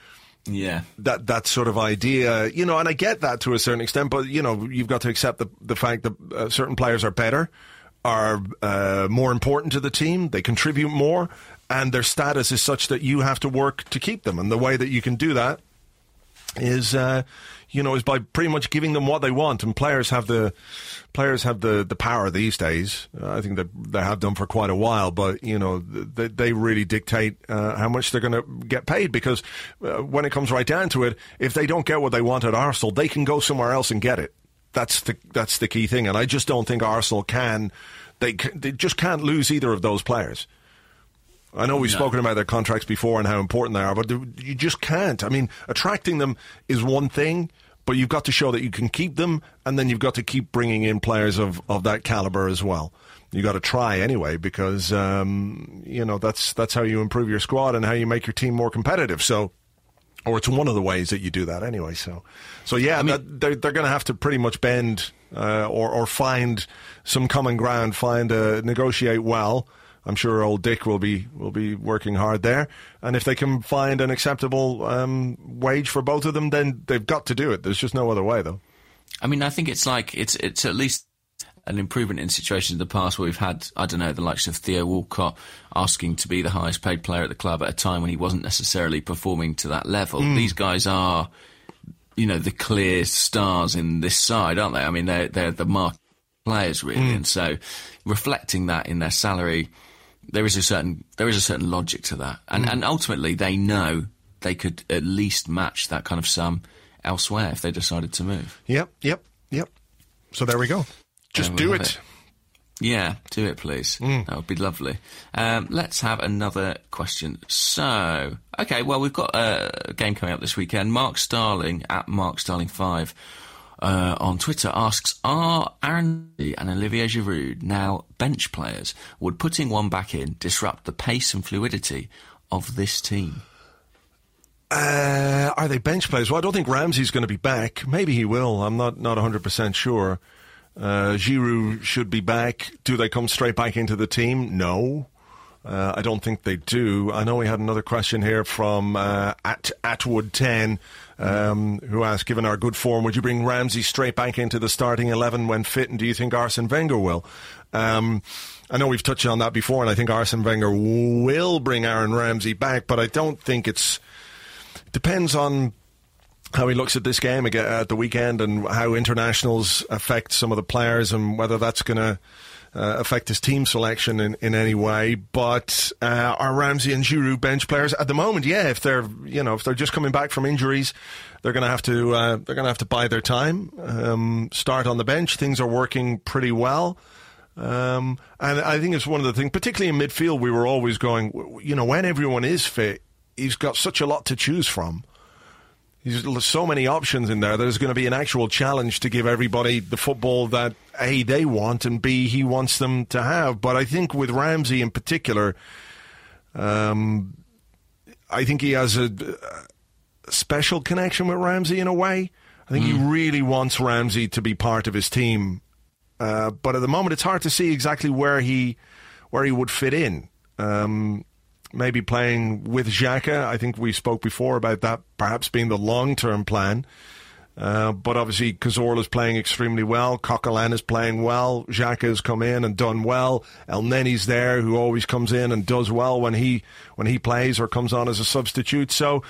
yeah that that sort of idea, you know, and I get that to a certain extent, but you know, you've got to accept the the fact that uh, certain players are better are uh, more important to the team. They contribute more, and their status is such that you have to work to keep them. And the way that you can do that is, uh, you know, is by pretty much giving them what they want. And players have the players have the, the power these days. Uh, I think that they have done for quite a while. But you know, they, they really dictate uh, how much they're going to get paid because uh, when it comes right down to it, if they don't get what they want at Arsenal, they can go somewhere else and get it. That's the that's the key thing, and I just don't think Arsenal can. They they just can't lose either of those players. I know we've no. spoken about their contracts before and how important they are, but you just can't. I mean, attracting them is one thing, but you've got to show that you can keep them, and then you've got to keep bringing in players of, of that caliber as well. You got to try anyway, because um, you know that's that's how you improve your squad and how you make your team more competitive. So or it's one of the ways that you do that anyway. So, so yeah, I mean, that, they're they're going to have to pretty much bend uh, or or find some common ground, find uh, negotiate well. I'm sure old Dick will be will be working hard there, and if they can find an acceptable um, wage for both of them, then they've got to do it. There's just no other way, though. I mean, I think it's like it's it's at least an improvement in situations in the past where we've had, I don't know, the likes of Theo Walcott asking to be the highest paid player at the club at a time when he wasn't necessarily performing to that level. Mm. These guys are, you know, the clear stars in this side, aren't they? I mean, they're, they're the mark players really. Mm. And so reflecting that in their salary, there is a certain, there is a certain logic to that. And, mm. and ultimately they know they could at least match that kind of sum elsewhere if they decided to move. Yep, yep, yep. So there we go. Just do it. it. Yeah, do it, please. Mm. That would be lovely. Um, let's have another question. So, okay, well, we've got a game coming up this weekend. Mark Starling at Mark Starling Five uh, on Twitter asks: Are Aaron and Olivier Giroud now bench players? Would putting one back in disrupt the pace and fluidity of this team? Uh, are they bench players? Well, I don't think Ramsey's going to be back. Maybe he will. I'm not not 100 percent sure. Uh, Giroud should be back. Do they come straight back into the team? No. Uh, I don't think they do. I know we had another question here from uh, at Atwood ten, um, who asked, "Given our good form, would you bring Ramsey straight back into the starting eleven when fit? And do you think Arsene Wenger will?" Um, I know we've touched on that before, and I think Arsene Wenger will bring Aaron Ramsey back, but I don't think it's depends on how he looks at this game at the weekend and how internationals affect some of the players and whether that's going to uh, affect his team selection in, in any way. But uh, are Ramsey and Giroud bench players at the moment? Yeah, if they're you know if they're just coming back from injuries, they're going to have to uh, they're going to have to buy their time, um, start on the bench. Things are working pretty well. Um, and I think it's one of the things, particularly in midfield, we were always going, you know, when everyone is fit, he's got such a lot to choose from. There's so many options in there. There's going to be an actual challenge to give everybody the football that A, they want, and B, he wants them to have. But I think with Ramsey in particular, um, I think he has a, a, special connection with Ramsey in a way. I think mm. he really wants Ramsey to be part of his team. Uh, but at the moment, it's hard to see exactly where he where he would fit in. Um, maybe playing with Xhaka. I think we spoke before about that perhaps being the long term plan. Uh, but obviously, Cazorla is playing extremely well. Coquelin is playing well. Xhaka has come in and done well. Elneny's there, who always comes in and does well when he when he plays or comes on as a substitute. So,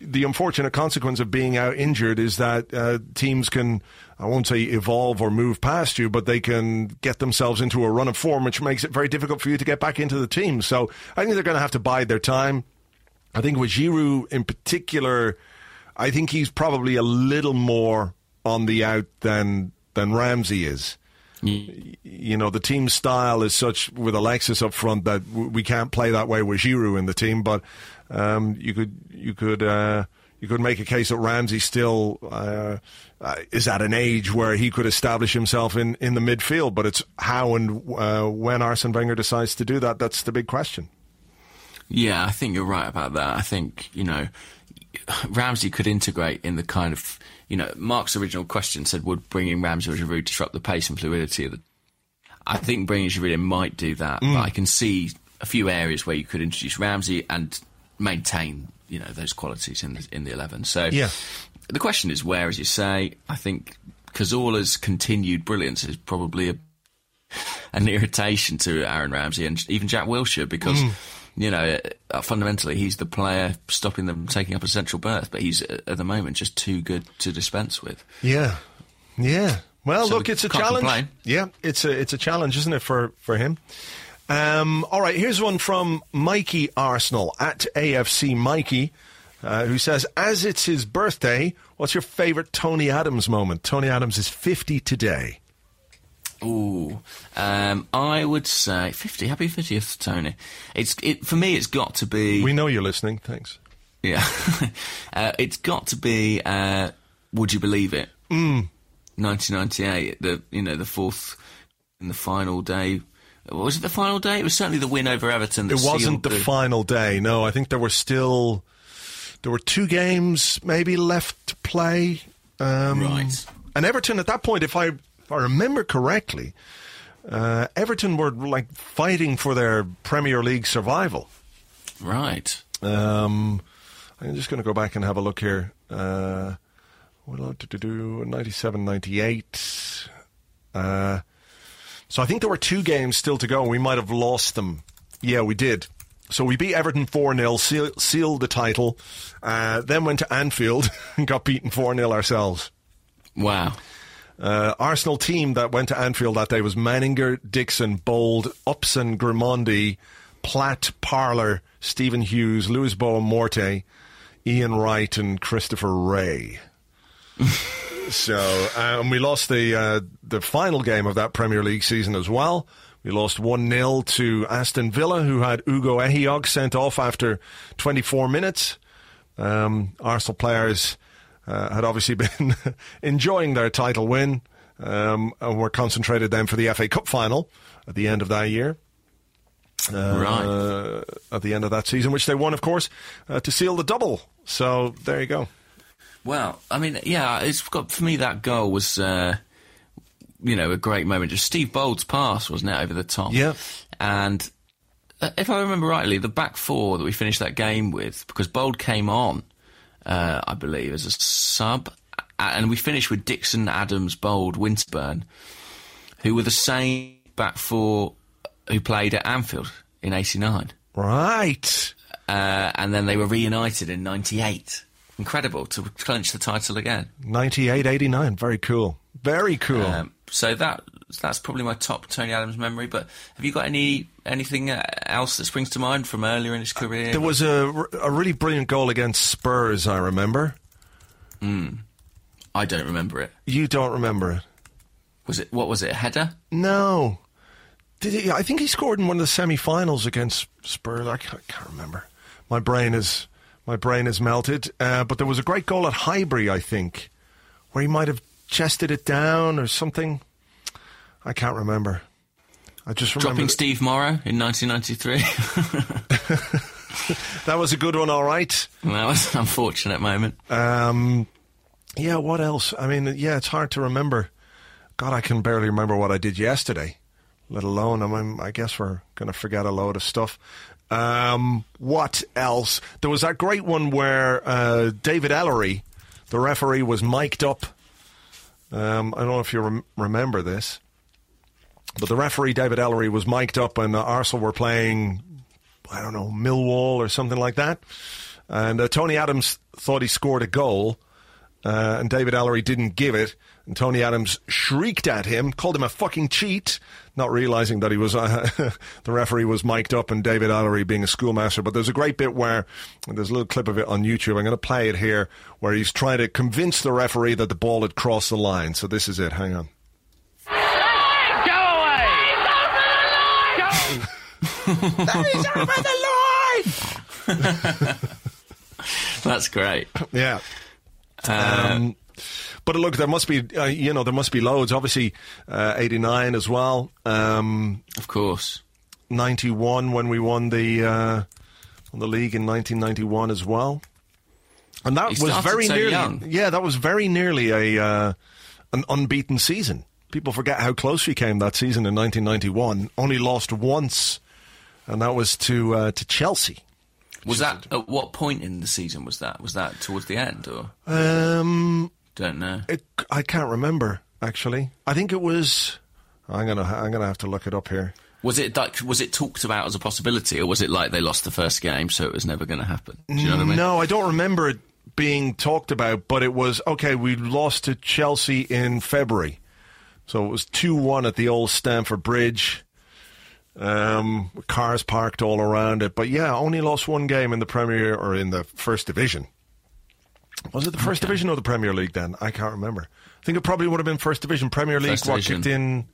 the unfortunate consequence of being out injured is that uh, teams can I won't say evolve or move past you, but they can get themselves into a run of form, which makes it very difficult for you to get back into the team. So I think they're going to have to bide their time. I think with Giroud in particular, I think he's probably a little more on the out than than Ramsey is. You know, the team style is such with Alexis up front that we can't play that way with Giroud in the team. But um, you could you could uh, you could make a case that Ramsey still uh, uh, is at an age where he could establish himself in, in the midfield. But it's how and uh, when Arsene Wenger decides to do that. That's the big question. Yeah, I think you're right about that. I think you know Ramsey could integrate in the kind of you know Mark's original question said would bringing Ramsey or Giroud disrupt the pace and fluidity of the. I think bringing Giroud in might do that, but mm. I can see a few areas where you could introduce Ramsey and maintain you know those qualities in the in the eleven. So Yeah. the question is where, as you say. I think Cazorla's continued brilliance is probably a an irritation to Aaron Ramsey and even Jack Wilshere because mm. You know uh, fundamentally he's the player stopping them taking up a central berth, but he's uh, at the moment just too good to dispense with. Yeah, yeah. Well, So look, we it's a challenge. complain. Yeah, it's a it's a challenge, isn't it for for him? Um, all right, here's one from Mikey Arsenal at AFC Mikey, uh, who says, "As it's his birthday, what's your favourite Tony Adams moment? Tony Adams is 50 today. Ooh, um, I would say fifty. Happy fiftieth, Tony. It's it for me. It's got to be. We know you're listening. Thanks. Yeah, uh, it's got to be. Uh, would you believe it? Mm. 1998. The you know the fourth in the final day. Was it the final day? It was certainly the win over Everton. That It wasn't sealed the final day. No, I think there were still there were two games maybe left to play. Um, Right. And Everton at that point, if I if I remember correctly, uh, Everton were like fighting for their Premier League survival. Right. Um, I'm just going to go back and have a look here. Uh, what did do? 97, 98. Uh, so I think there were two games still to go. We might have lost them. Yeah, we did. So we beat Everton 4 0, seal, sealed the title, uh, then went to Anfield and got beaten 4 0 ourselves. Wow. Uh, Arsenal team that went to Anfield that day was Manninger, Dixon, Bould, Upson, Grimandi, Platt, Parlour, Stephen Hughes, Louis Morte, Ian Wright, and Christopher Wreh. so, um, we lost the uh, the final game of that Premier League season as well. We lost 1 0 to Aston Villa, who had Ugo Ehiogu sent off after 24 minutes. Um, Arsenal players uh, had obviously been enjoying their title win um, and were concentrated then for the FA Cup final at the end of that year. Uh, Right. At the end of that season, which they won, of course, uh, to seal the double. So there you go. Well, I mean, yeah, it's got for me that goal was, uh, you know, a great moment. Just Steve Bould's pass, wasn't it, over the top? Yeah. And uh, if I remember rightly, the back four that we finished that game with, because Bold came on, uh, I believe, as a sub, and we finished with Dixon, Adams, Bould, Winterburn, who were the same back four who played at Anfield in '89 Right. uh, and then they were reunited in '98. Incredible to clinch the title again. 98 89. Very cool. Very cool. Um, so that that's probably my top Tony Adams memory. But have you got any anything uh, else that springs to mind from earlier in his career? there was a, a really brilliant goal against Spurs, I remember. I don't remember it. You don't remember it. Was it what was it? A header? No. Did he? I think he scored in one of the semi-finals against Spurs. I can't, can't remember. My brain is my brain is melted. Uh, but there was a great goal at Highbury, I think, where he might have chested it down or something. I can't remember. I just remember Dropping that- Steve Morrow in 1993. that was a good one. All right. that was an unfortunate moment. Um, yeah. What else? I mean, yeah, it's hard to remember. God, I can barely remember what I did yesterday. Let alone, I mean, I guess we're going to forget a load of stuff. Um, what else? There was that great one where uh, David Elleray, the referee, was mic'd up. Um, I don't know if you rem- remember this, but the referee David Elleray was mic'd up, and uh, Arsenal were playing, I don't know, Millwall or something like that. And uh, Tony Adams thought he scored a goal, uh, and David Elleray didn't give it. And Tony Adams shrieked at him, called him a fucking cheat, not realizing that he was uh, the referee was mic'd up and David Elleray being a schoolmaster. But there's a great bit where there's a little clip of it on YouTube. I'm going to play it here, where he's trying to convince the referee that the ball had crossed the line. So this is it. Hang on. That is over the line. That's great. Yeah. Uh, Um, but look, there must be, uh, you know, there must be loads. Obviously, uh, 89 as well. Um, Of course. 91 when we won the uh, won the league in 1991 as well. And that He was very so nearly, young. yeah, that was very nearly a uh, an unbeaten season. People forget how close we came that season in 1991. Only lost once, and that was to uh, to Chelsea. Was that at what point in the season was that? Was that towards the end or Um, don't know? it, I can't remember actually. I think it was. I'm gonna I'm gonna have to look it up here. Was it like was it talked about as a possibility, or was it like they lost the first game, so it was never going to happen? Do you know what I mean? No, I don't remember it being talked about, but it was okay. We lost to Chelsea in February, so it was two one at the old Stamford Bridge. Um, cars parked all around it, but yeah, only lost one game in the Premier or in the First Division. Was it the First Division or the Premier League then? I can't remember. I think it probably would have been First Division. Premier League, First what Division. kicked in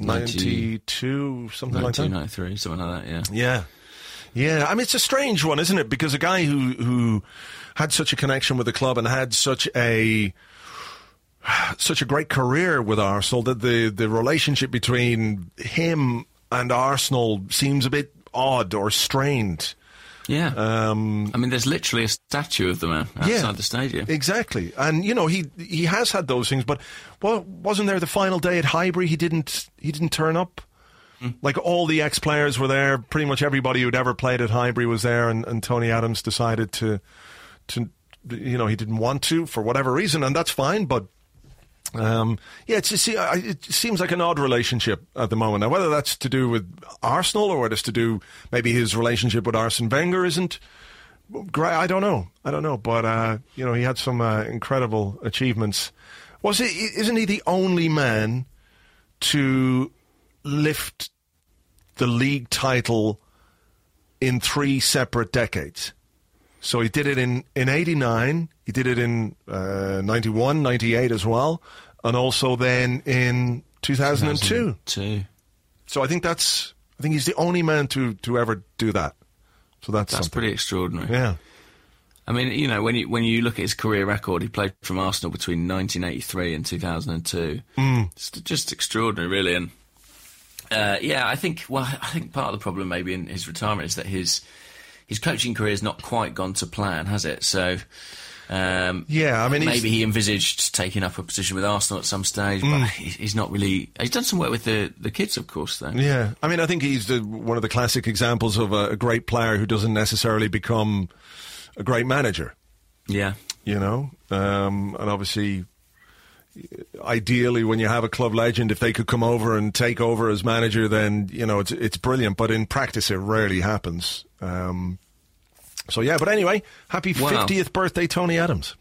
90 92, something like that. 93, something like that. Yeah. Yeah. Yeah, I mean it's a strange one, isn't it? Because a guy who who had such a connection with the club and had such a such a great career with Arsenal that the the relationship between him and Arsenal seems a bit odd or strained. Yeah. Um, I mean, there's literally a statue of the man outside yeah, the stadium. Exactly, and you know he he has had those things, but well, wasn't there the final day at Highbury? He didn't he didn't turn up. Like all the ex players were there, pretty much everybody who'd ever played at Highbury was there, and, and Tony Adams decided to to you know he didn't want to for whatever reason, and that's fine, but. Um, yeah, it's, it seems like an odd relationship at the moment. Now, whether that's to do with Arsenal or whether it's to do maybe his relationship with Arsene Wenger isn't great. I don't know. I don't know. But uh, you know, he had some uh, incredible achievements. Was it? Isn't he the only man to lift the league title in three separate decades? So he did it in, in 89, he did it in uh, 91, 98 as well, and also then in 2002. Two. So I think that's, I think he's the only man to, to ever do that. So that's, That's something. pretty extraordinary. Yeah. I mean, you know, when you when you look at his career record, he played from Arsenal between 1983 and 2002. Mm. It's just extraordinary, really. And uh, yeah, I think well, I think part of the problem maybe in his retirement is that his his coaching career has not quite gone to plan, has it? So. Um, Yeah, I mean, maybe he envisaged taking up a position with Arsenal at some stage, but he- he's not really. He's done some work with the, the kids, of course, though. Yeah, I mean, I think he's the, one of the classic examples of a, a great player who doesn't necessarily become a great manager. Yeah. You know, um, and obviously, ideally, when you have a club legend, if they could come over and take over as manager, then you know it's it's brilliant. But in practice, it rarely happens. Um, so yeah, but anyway, happy Wow. fiftieth birthday, Tony Adams.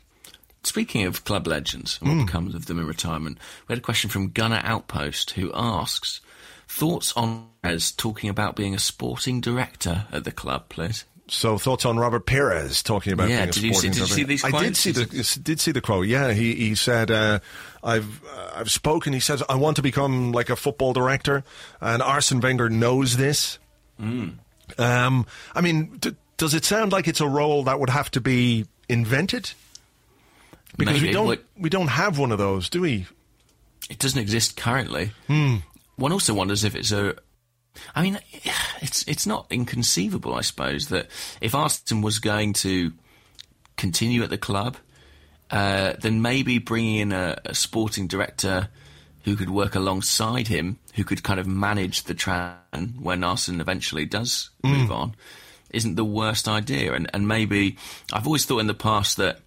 Speaking of club legends and what becomes of them in retirement, we had a question from Gunner Outpost who asks thoughts on as talking about being a sporting director at the club, please. So thoughts on Robert Pires talking about Yeah, being a you see- sporting did you see director? these I did see the did see the quote. Yeah, he he said uh, I've uh, I've spoken. He says I want to become like a football director, and Arsene Wenger knows this. Hmm. Um, I mean, d- does it sound like it's a role that would have to be invented? Because we don't we don't have one of those, do we? It doesn't exist currently. Hmm. One also wonders if it's a. I mean, it's it's not inconceivable, I suppose, that if Arsene was going to continue at the club, uh, then maybe bringing in a, a sporting director who could work alongside him, who could kind of manage the tran when Arsene eventually does mm. move on, isn't the worst idea. And and maybe I've always thought in the past that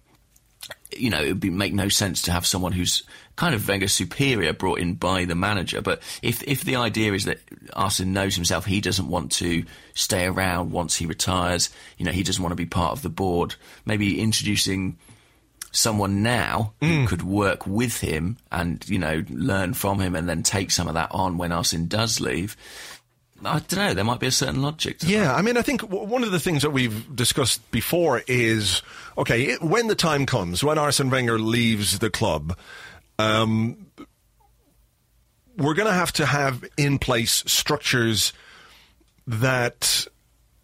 you know, it would be, make no sense to have someone who's kind of Wenger superior brought in by the manager. But if if the idea is that Arsene knows himself, he doesn't want to stay around once he retires. You know, he doesn't want to be part of the board. Maybe introducing someone now who could work with him and you know learn from him, and then take some of that on when Arsene does leave. I don't know. There might be a certain logic. To Yeah, I mean, I think w- one of the things that we've discussed before is okay it, when the time comes when Arsene Wenger leaves the club. Um, we're going to have to have in place structures that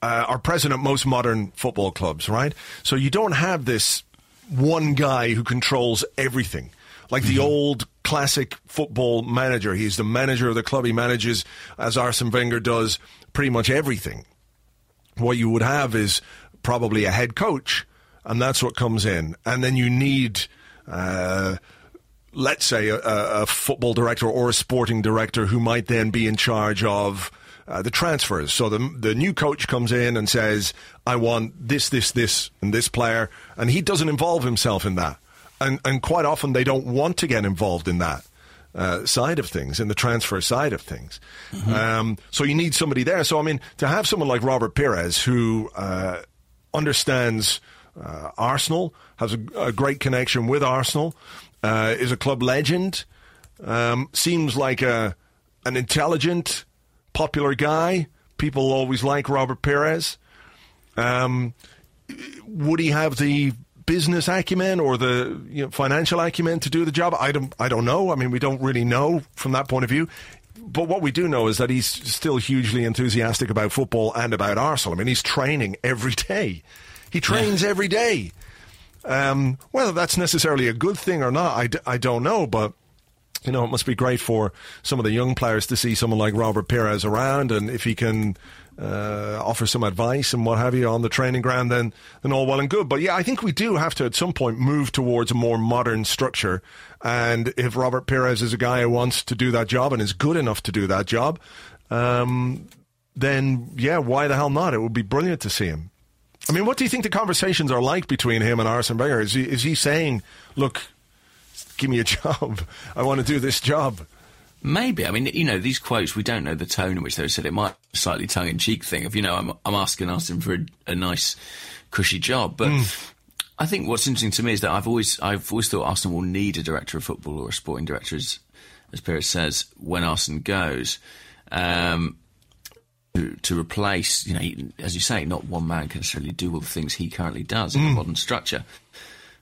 uh, are present at most modern football clubs, right? So you don't have this one guy who controls everything. Like the old classic football manager. He's the manager of the club. He manages, as Arsene Wenger does, pretty much everything. What you would have is probably a head coach, and that's what comes in. And then you need, uh, let's say, a, a football director or a sporting director who might then be in charge of uh, the transfers. So the the new coach comes in and says, "I want this, this, this, and this player," and he doesn't involve himself in that. And and quite often they don't want to get involved in that. Uh, side of things, in the transfer side of things. Um, so you need somebody there. So, I mean, to have someone like Robert Pires who uh, understands uh, Arsenal, has a, a great connection with Arsenal, uh, is a club legend, um, seems like a an intelligent, popular guy. People always like Robert Pires. Um, would he have the business acumen or the you know, financial acumen to do the job? I don't. I don't know. I mean, we don't really know from that point of view. But what we do know is that he's still hugely enthusiastic about football and about Arsenal. I mean, he's training every day. He trains every day. Um, whether that's necessarily a good thing or not, I, d- I don't know. But you know, it must be great for some of the young players to see someone like Robert Pires around, and if he can uh, offer some advice and what have you on the training ground, then then all well and good. But yeah, I think we do have to at some point move towards a more modern structure. And if Robert Pires is a guy who wants to do that job and is good enough to do that job, um, then yeah, why the hell not? It would be brilliant to see him. I mean, what do you think the conversations are like between him and Arsene Wenger? Is he is he saying, "Look, give me a job. I want to do this job." Maybe. I mean, you know, these quotes, we don't know the tone in which they were said. It might be a slightly tongue in cheek thing of, you know, I'm, I'm asking Arsene for a, a nice, cushy job. But I think what's interesting to me is that I've always, I've always thought Arsenal will need a director of football or a sporting director, as, as Pires says, when Arsene goes. Um, to, to replace, you know, as you say, not one man can necessarily do all the things he currently does in a modern structure.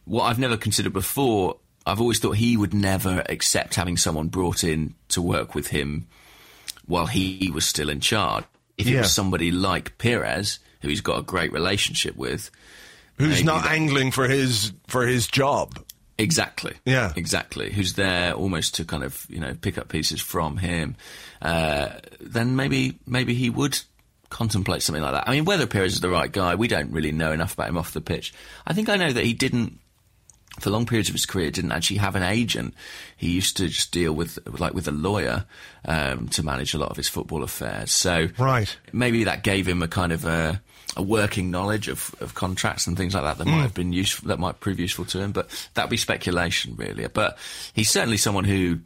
What I've never considered before, I've always thought he would never accept having someone brought in to work with him while he was still in charge. If it was somebody like Pires, who he's got a great relationship with, Who's not that- angling for his for his job? Exactly. Yeah. Exactly. Who's there almost to kind of you know pick up pieces from him? Uh, then maybe maybe he would contemplate something like that. I mean, whether Pires is the right guy, we don't really know enough about him off the pitch. I think I know that he didn't. For long periods of his career, didn't actually have an agent. He used to just deal with, like, with a lawyer um, to manage a lot of his football affairs. So, Right. maybe that gave him a kind of a, a working knowledge of, of contracts and things like that that might have been useful, that might prove useful to him. But that'd be speculation, really. But he's certainly someone who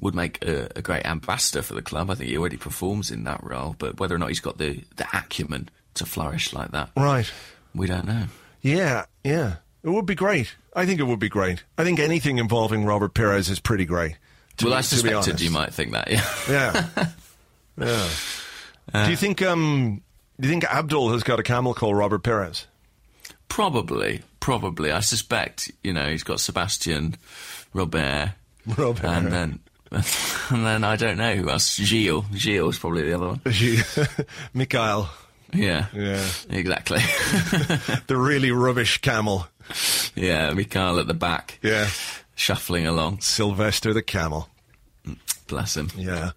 would make a, a great ambassador for the club. I think he already performs in that role. But whether or not he's got the, the acumen to flourish like that, Right. we don't know. Yeah, yeah. It would be great. I think it would be great. I think anything involving Robert Pires is pretty great. well, be- I suspected you might think that. Yeah. Yeah. yeah. do you think um do you think Abdul has got a camel called Robert Pires? Probably, probably. I suspect, you know, he's got Sebastian, Robert, Robert. and then, and then I don't know who else. Gilles, Gilles is probably the other one. Mikhail, Yeah, Yeah. exactly. the really rubbish camel. yeah, Mikhail at the back, Yeah. shuffling along. Sylvester the camel. Bless him. Yeah.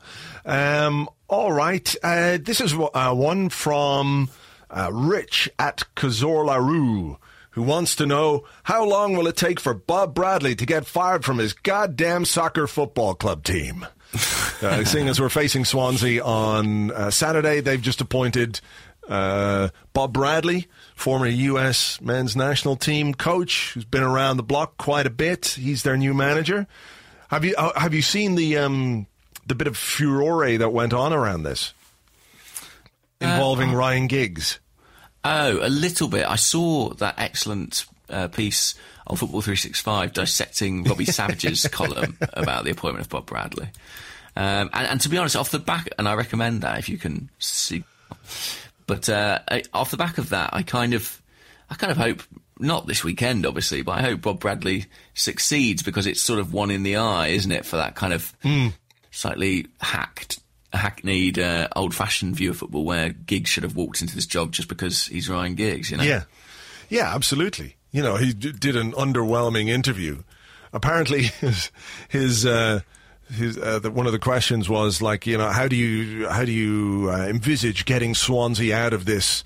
Um, all right. Uh, this is uh, one from uh, Rich at Kazor LaRue, who wants to know how long will it take for Bob Bradley to get fired from his goddamn soccer football club team? uh, seeing as we're facing Swansea on uh, Saturday, they've just appointed uh, Bob Bradley, former U.S. men's national team coach, who's been around the block quite a bit. He's their new manager. Have you uh, have you seen the um, the bit of furore that went on around this involving Ryan Giggs? Oh, a little bit. I saw that excellent uh, piece on Football 365 dissecting Robbie Savage's column about the appointment of Bob Bradley. Um, and, and to be honest, off the back, and I recommend that if you can see. But uh, I- off the back of that, I kind of, I kind of hope not this weekend, obviously, but I hope Bob Bradley succeeds because it's sort of one in the eye, isn't it, for that kind of slightly hacked, hackneyed, uh, old-fashioned view of football where Giggs should have walked into this job just because he's Ryan Giggs. You know? Yeah, yeah, absolutely. You know, he d- did an underwhelming interview. Apparently, his his. Uh, his, uh, the, one of the questions was like, you know, how do you how do you uh, envisage getting Swansea out of this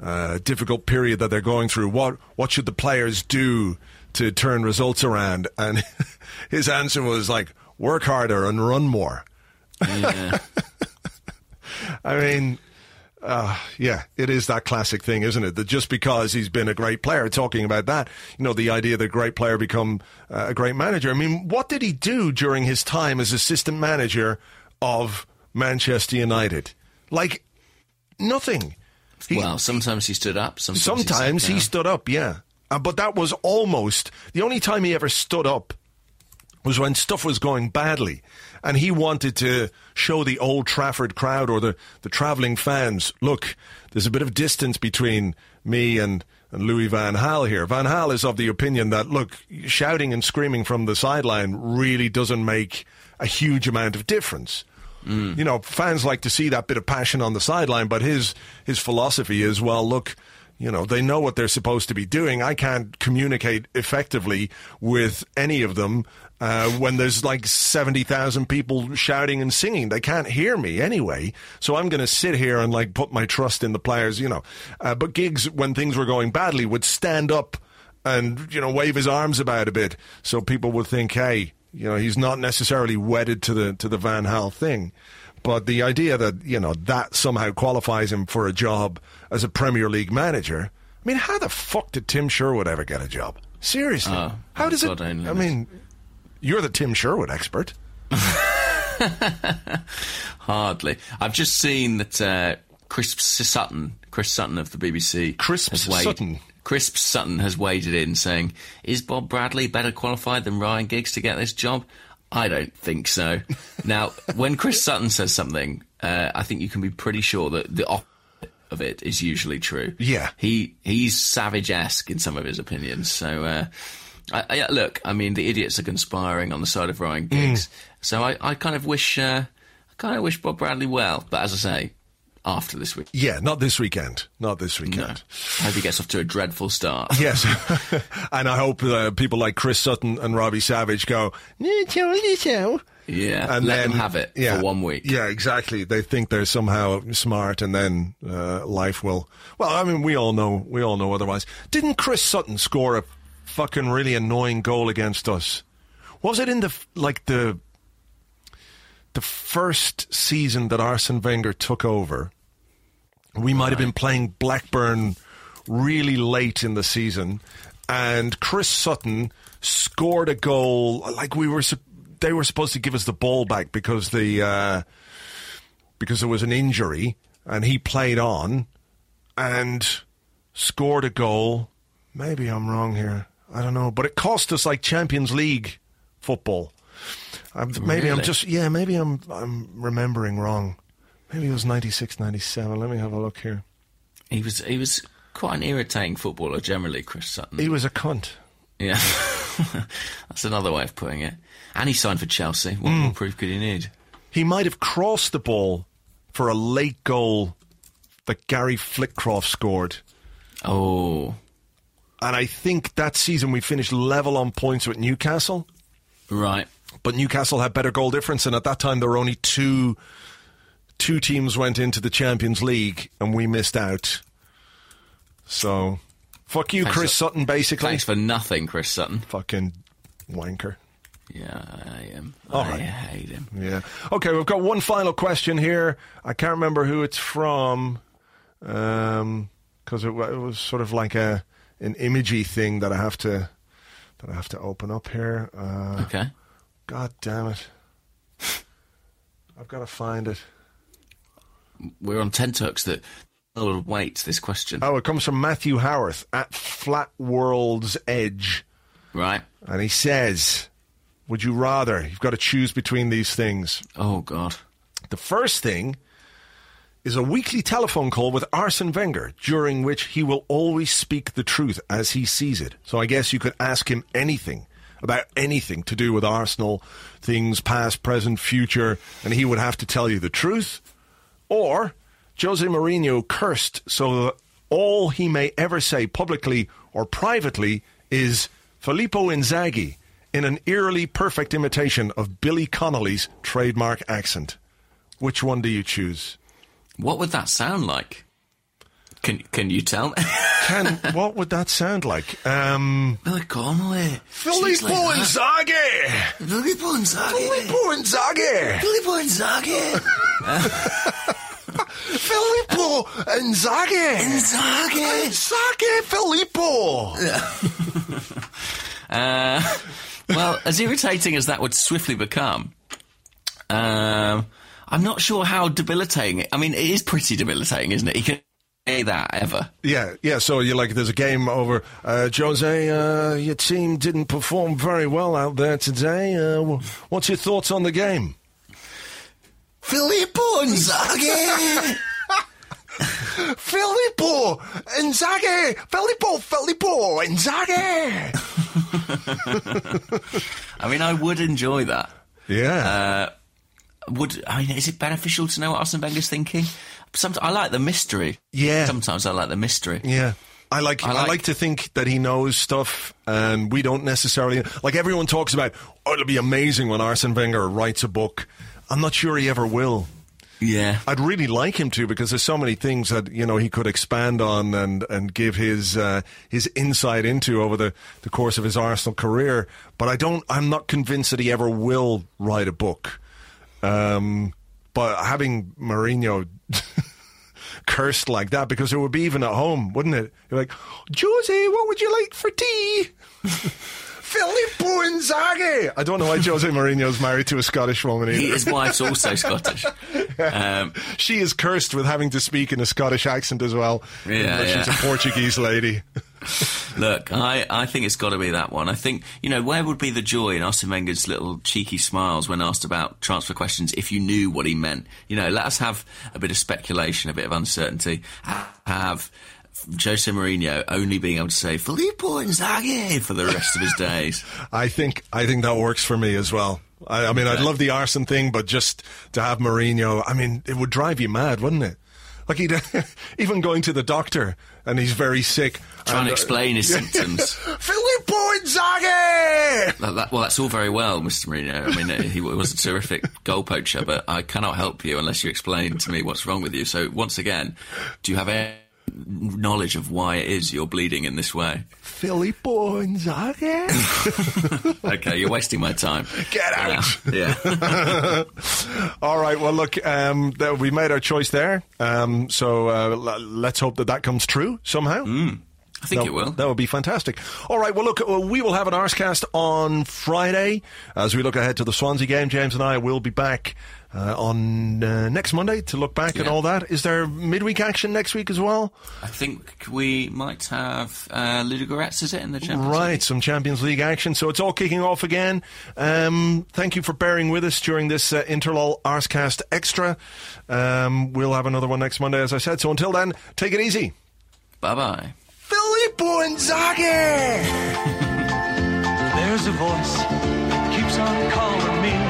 uh, difficult period that they're going through? What what should the players do to turn results around? And his answer was like, work harder and run more. Yeah. I mean, uh, yeah, it is that classic thing, isn't it? That just because he's been a great player, talking about that, you know, the idea that a great player become uh, a great manager. I mean, what did he do during his time as assistant manager of Manchester United? Like nothing. He- well, sometimes he stood up. Sometimes, Sometimes he, he stood up, yeah. Uh, but that was almost the only time he ever stood up was when stuff was going badly. And he wanted to show the old Trafford crowd or the, the travelling fans look, there's a bit of distance between me and, and Louis Van Gaal here. Van Gaal is of the opinion that, look, shouting and screaming from the sideline really doesn't make a huge amount of difference. Mm. You know, fans like to see that bit of passion on the sideline, but his his philosophy is, well, look, you know, they know what they're supposed to be doing. I can't communicate effectively with any of them uh, when there's like 70,000 people shouting and singing. They can't hear me anyway. So I'm going to sit here and like put my trust in the players, you know. Uh, but Giggs, when things were going badly, would stand up and, you know, wave his arms about a bit so people would think, hey, you know, he's not necessarily wedded to the to the Van Gaal thing. But the idea that, you know, that somehow qualifies him for a job as a Premier League manager. I mean, how the fuck did Tim Sherwood ever get a job? Seriously. Oh, how does God it I knows. mean, you're the Tim Sherwood expert. Hardly. I've just seen that uh, Chris Sutton, Chris Sutton of the BBC, Crisp has Sutton? Crisp Sutton has waded in saying, "Is Bob Bradley better qualified than Ryan Giggs to get this job?" I don't think so. now, when Chris Sutton says something, uh, I think you can be pretty sure that the opposite of it is usually true. Yeah. he he's savage-esque in some of his opinions. So, uh, I, I, look, I mean, the idiots are conspiring on the side of Ryan Giggs. So, I, I kind of wish, uh, I kind of wish Bob Bradley well. But as I say, after this week, Yeah, not this weekend. Not this weekend. I hope he gets off to a dreadful start. Yes. and I hope uh, people like Chris Sutton and Robbie Savage go. Yeah, and let then them have it yeah, for one week. Yeah, exactly. They think they're somehow smart, and then uh, life will. Well, I mean, we all know. We all know otherwise. Didn't Chris Sutton score a fucking really annoying goal against us? Was it in the like the the first season that Arsene Wenger took over? We might have been playing Blackburn really late in the season, and Chris Sutton scored a goal. Like we were, they were supposed to give us the ball back because the uh, because there was an injury, and he played on and scored a goal. Maybe I'm wrong here. I don't know, but it cost us like Champions League football. I'm, maybe I'm just yeah. Maybe I'm I'm remembering wrong. Maybe it was 96, 97. Let me have a look here. He was he was quite an irritating footballer generally, Chris Sutton. He was a cunt. yeah, that's another way of putting it. And he signed for Chelsea. What Hmm. more proof could he need? He might have crossed the ball for a late goal that Garry Flitcroft scored. Oh, And I think that season we finished level on points with Newcastle. right. But Newcastle had better goal difference, and at that time there were only two two teams went into the Champions League, and we missed out. So, fuck you, Thanks Chris for- Sutton. Basically, Thanks for nothing, Chris Sutton. fucking wanker. Yeah, I am. All I right. hate him. Yeah. Okay, we've got one final question here. I can't remember who it's from, um, because it, it was sort of like a an imagey thing that I have to that I have to open up here. Uh, Okay. God damn it! I've got to find it. We're on tenterhooks that will wait this question. Oh, it comes from Matthew Howarth at Flat World's Edge, Right. and he says, "Would you rather? You've got to choose between these things." Oh, God. The first thing is a weekly telephone call with Arsene Wenger, during which he will always speak the truth as he sees it. So I guess you could ask him anything, about anything to do with Arsenal, things past, present, future, and he would have to tell you the truth, or Jose Mourinho cursed so that all he may ever say publicly or privately is Filippo Inzaghi in an eerily perfect imitation of Billy Connolly's trademark accent. Which one do you choose? What would that sound like? Can Can you tell? Can what would that sound like? Um, Billy Connolly. Filippo Inzaghi. Filippo Inzaghi. Filippo Inzaghi. Filippo Inzaghi. Filippo Inzaghi. Inzaghi. Inzaghi Filippo. Uh, well, as irritating as that would swiftly become, um, I'm not sure how debilitating. It, I mean, it is pretty debilitating, isn't it? He can say that ever. Yeah, yeah. So you're like, there's a game over. Uh, Jose, uh, your team didn't perform very well out there today. Uh, what's your thoughts on the game? Filippo Inzaghi. Filippo Inzaghi, Filippo, Filippo Inzaghi. I mean, I would enjoy that. Yeah, Uh, would I mean? Is it beneficial to know what Arsene Wenger's thinking? Sometimes I like the mystery. Yeah. Sometimes I like the mystery. yeah. I like, I I like like- to think that he knows stuff, and we don't necessarily like. Everyone talks about, oh, it'll be amazing when Arsene Wenger writes a book. I'm not sure he ever will. Yeah. I'd really like him to because there's so many things that you know he could expand on and and give his uh, his insight into over the, the course of his Arsenal career. But I don't. I'm not convinced that he ever will write a book. Um, but having Mourinho cursed like that because it would be even at home, wouldn't it? You're like, Jose, what would you like for tea? Filippo Inzaghi. I don't know why Jose Mourinho's married to a Scottish woman either. He, his wife's also Scottish. Um, She is cursed with having to speak in a Scottish accent as well. Yeah, even though She's yeah. a Portuguese lady. Look, I, I think it's got to be that one. I think, you know, where would be the joy in Arsene Wenger's little cheeky smiles when asked about transfer questions if you knew what he meant? You know, let us have a bit of speculation, a bit of uncertainty. Have Jose Mourinho only being able to say Filippo Inzaghi for the rest of his days. I think I think that works for me as well. I, I mean, I'd love the Arsene thing, but just to have Mourinho, I mean, it would drive you mad, wouldn't it? Like he'd even going to the doctor and he's very sick. Trying and, to explain his yeah. symptoms. Filippo Inzaghi. That, that, well, that's all very well, Mr. Mourinho. I mean, uh, he was a terrific goal poacher, but I cannot help you unless you explain to me what's wrong with you. So, once again, do you have any knowledge of why it is you're bleeding in this way? Filippo Inzaghi. Okay, you're wasting my time. Get out. Uh, yeah. All right. Well, look, um, we made our choice there. Um, so uh, l- let's hope that that comes true somehow. I think that, it will. That would be fantastic. All right. Well, look, uh, we will have an Arsecast on Friday as we look ahead to the Swansea game. James and I will be back uh, on uh, next Monday to look back at all that. Is there midweek action next week as well? I think we might have uh, Ludogorets, is it, in the Champions Right, League? some Champions League action. So it's all kicking off again. Um, thank you for bearing with us during this uh, Interlull Arsecast Extra. Um, we'll have another one next Monday, as I said. So until then, take it easy. Bye bye. Filippo Inzaghi! There's a voice that keeps on calling.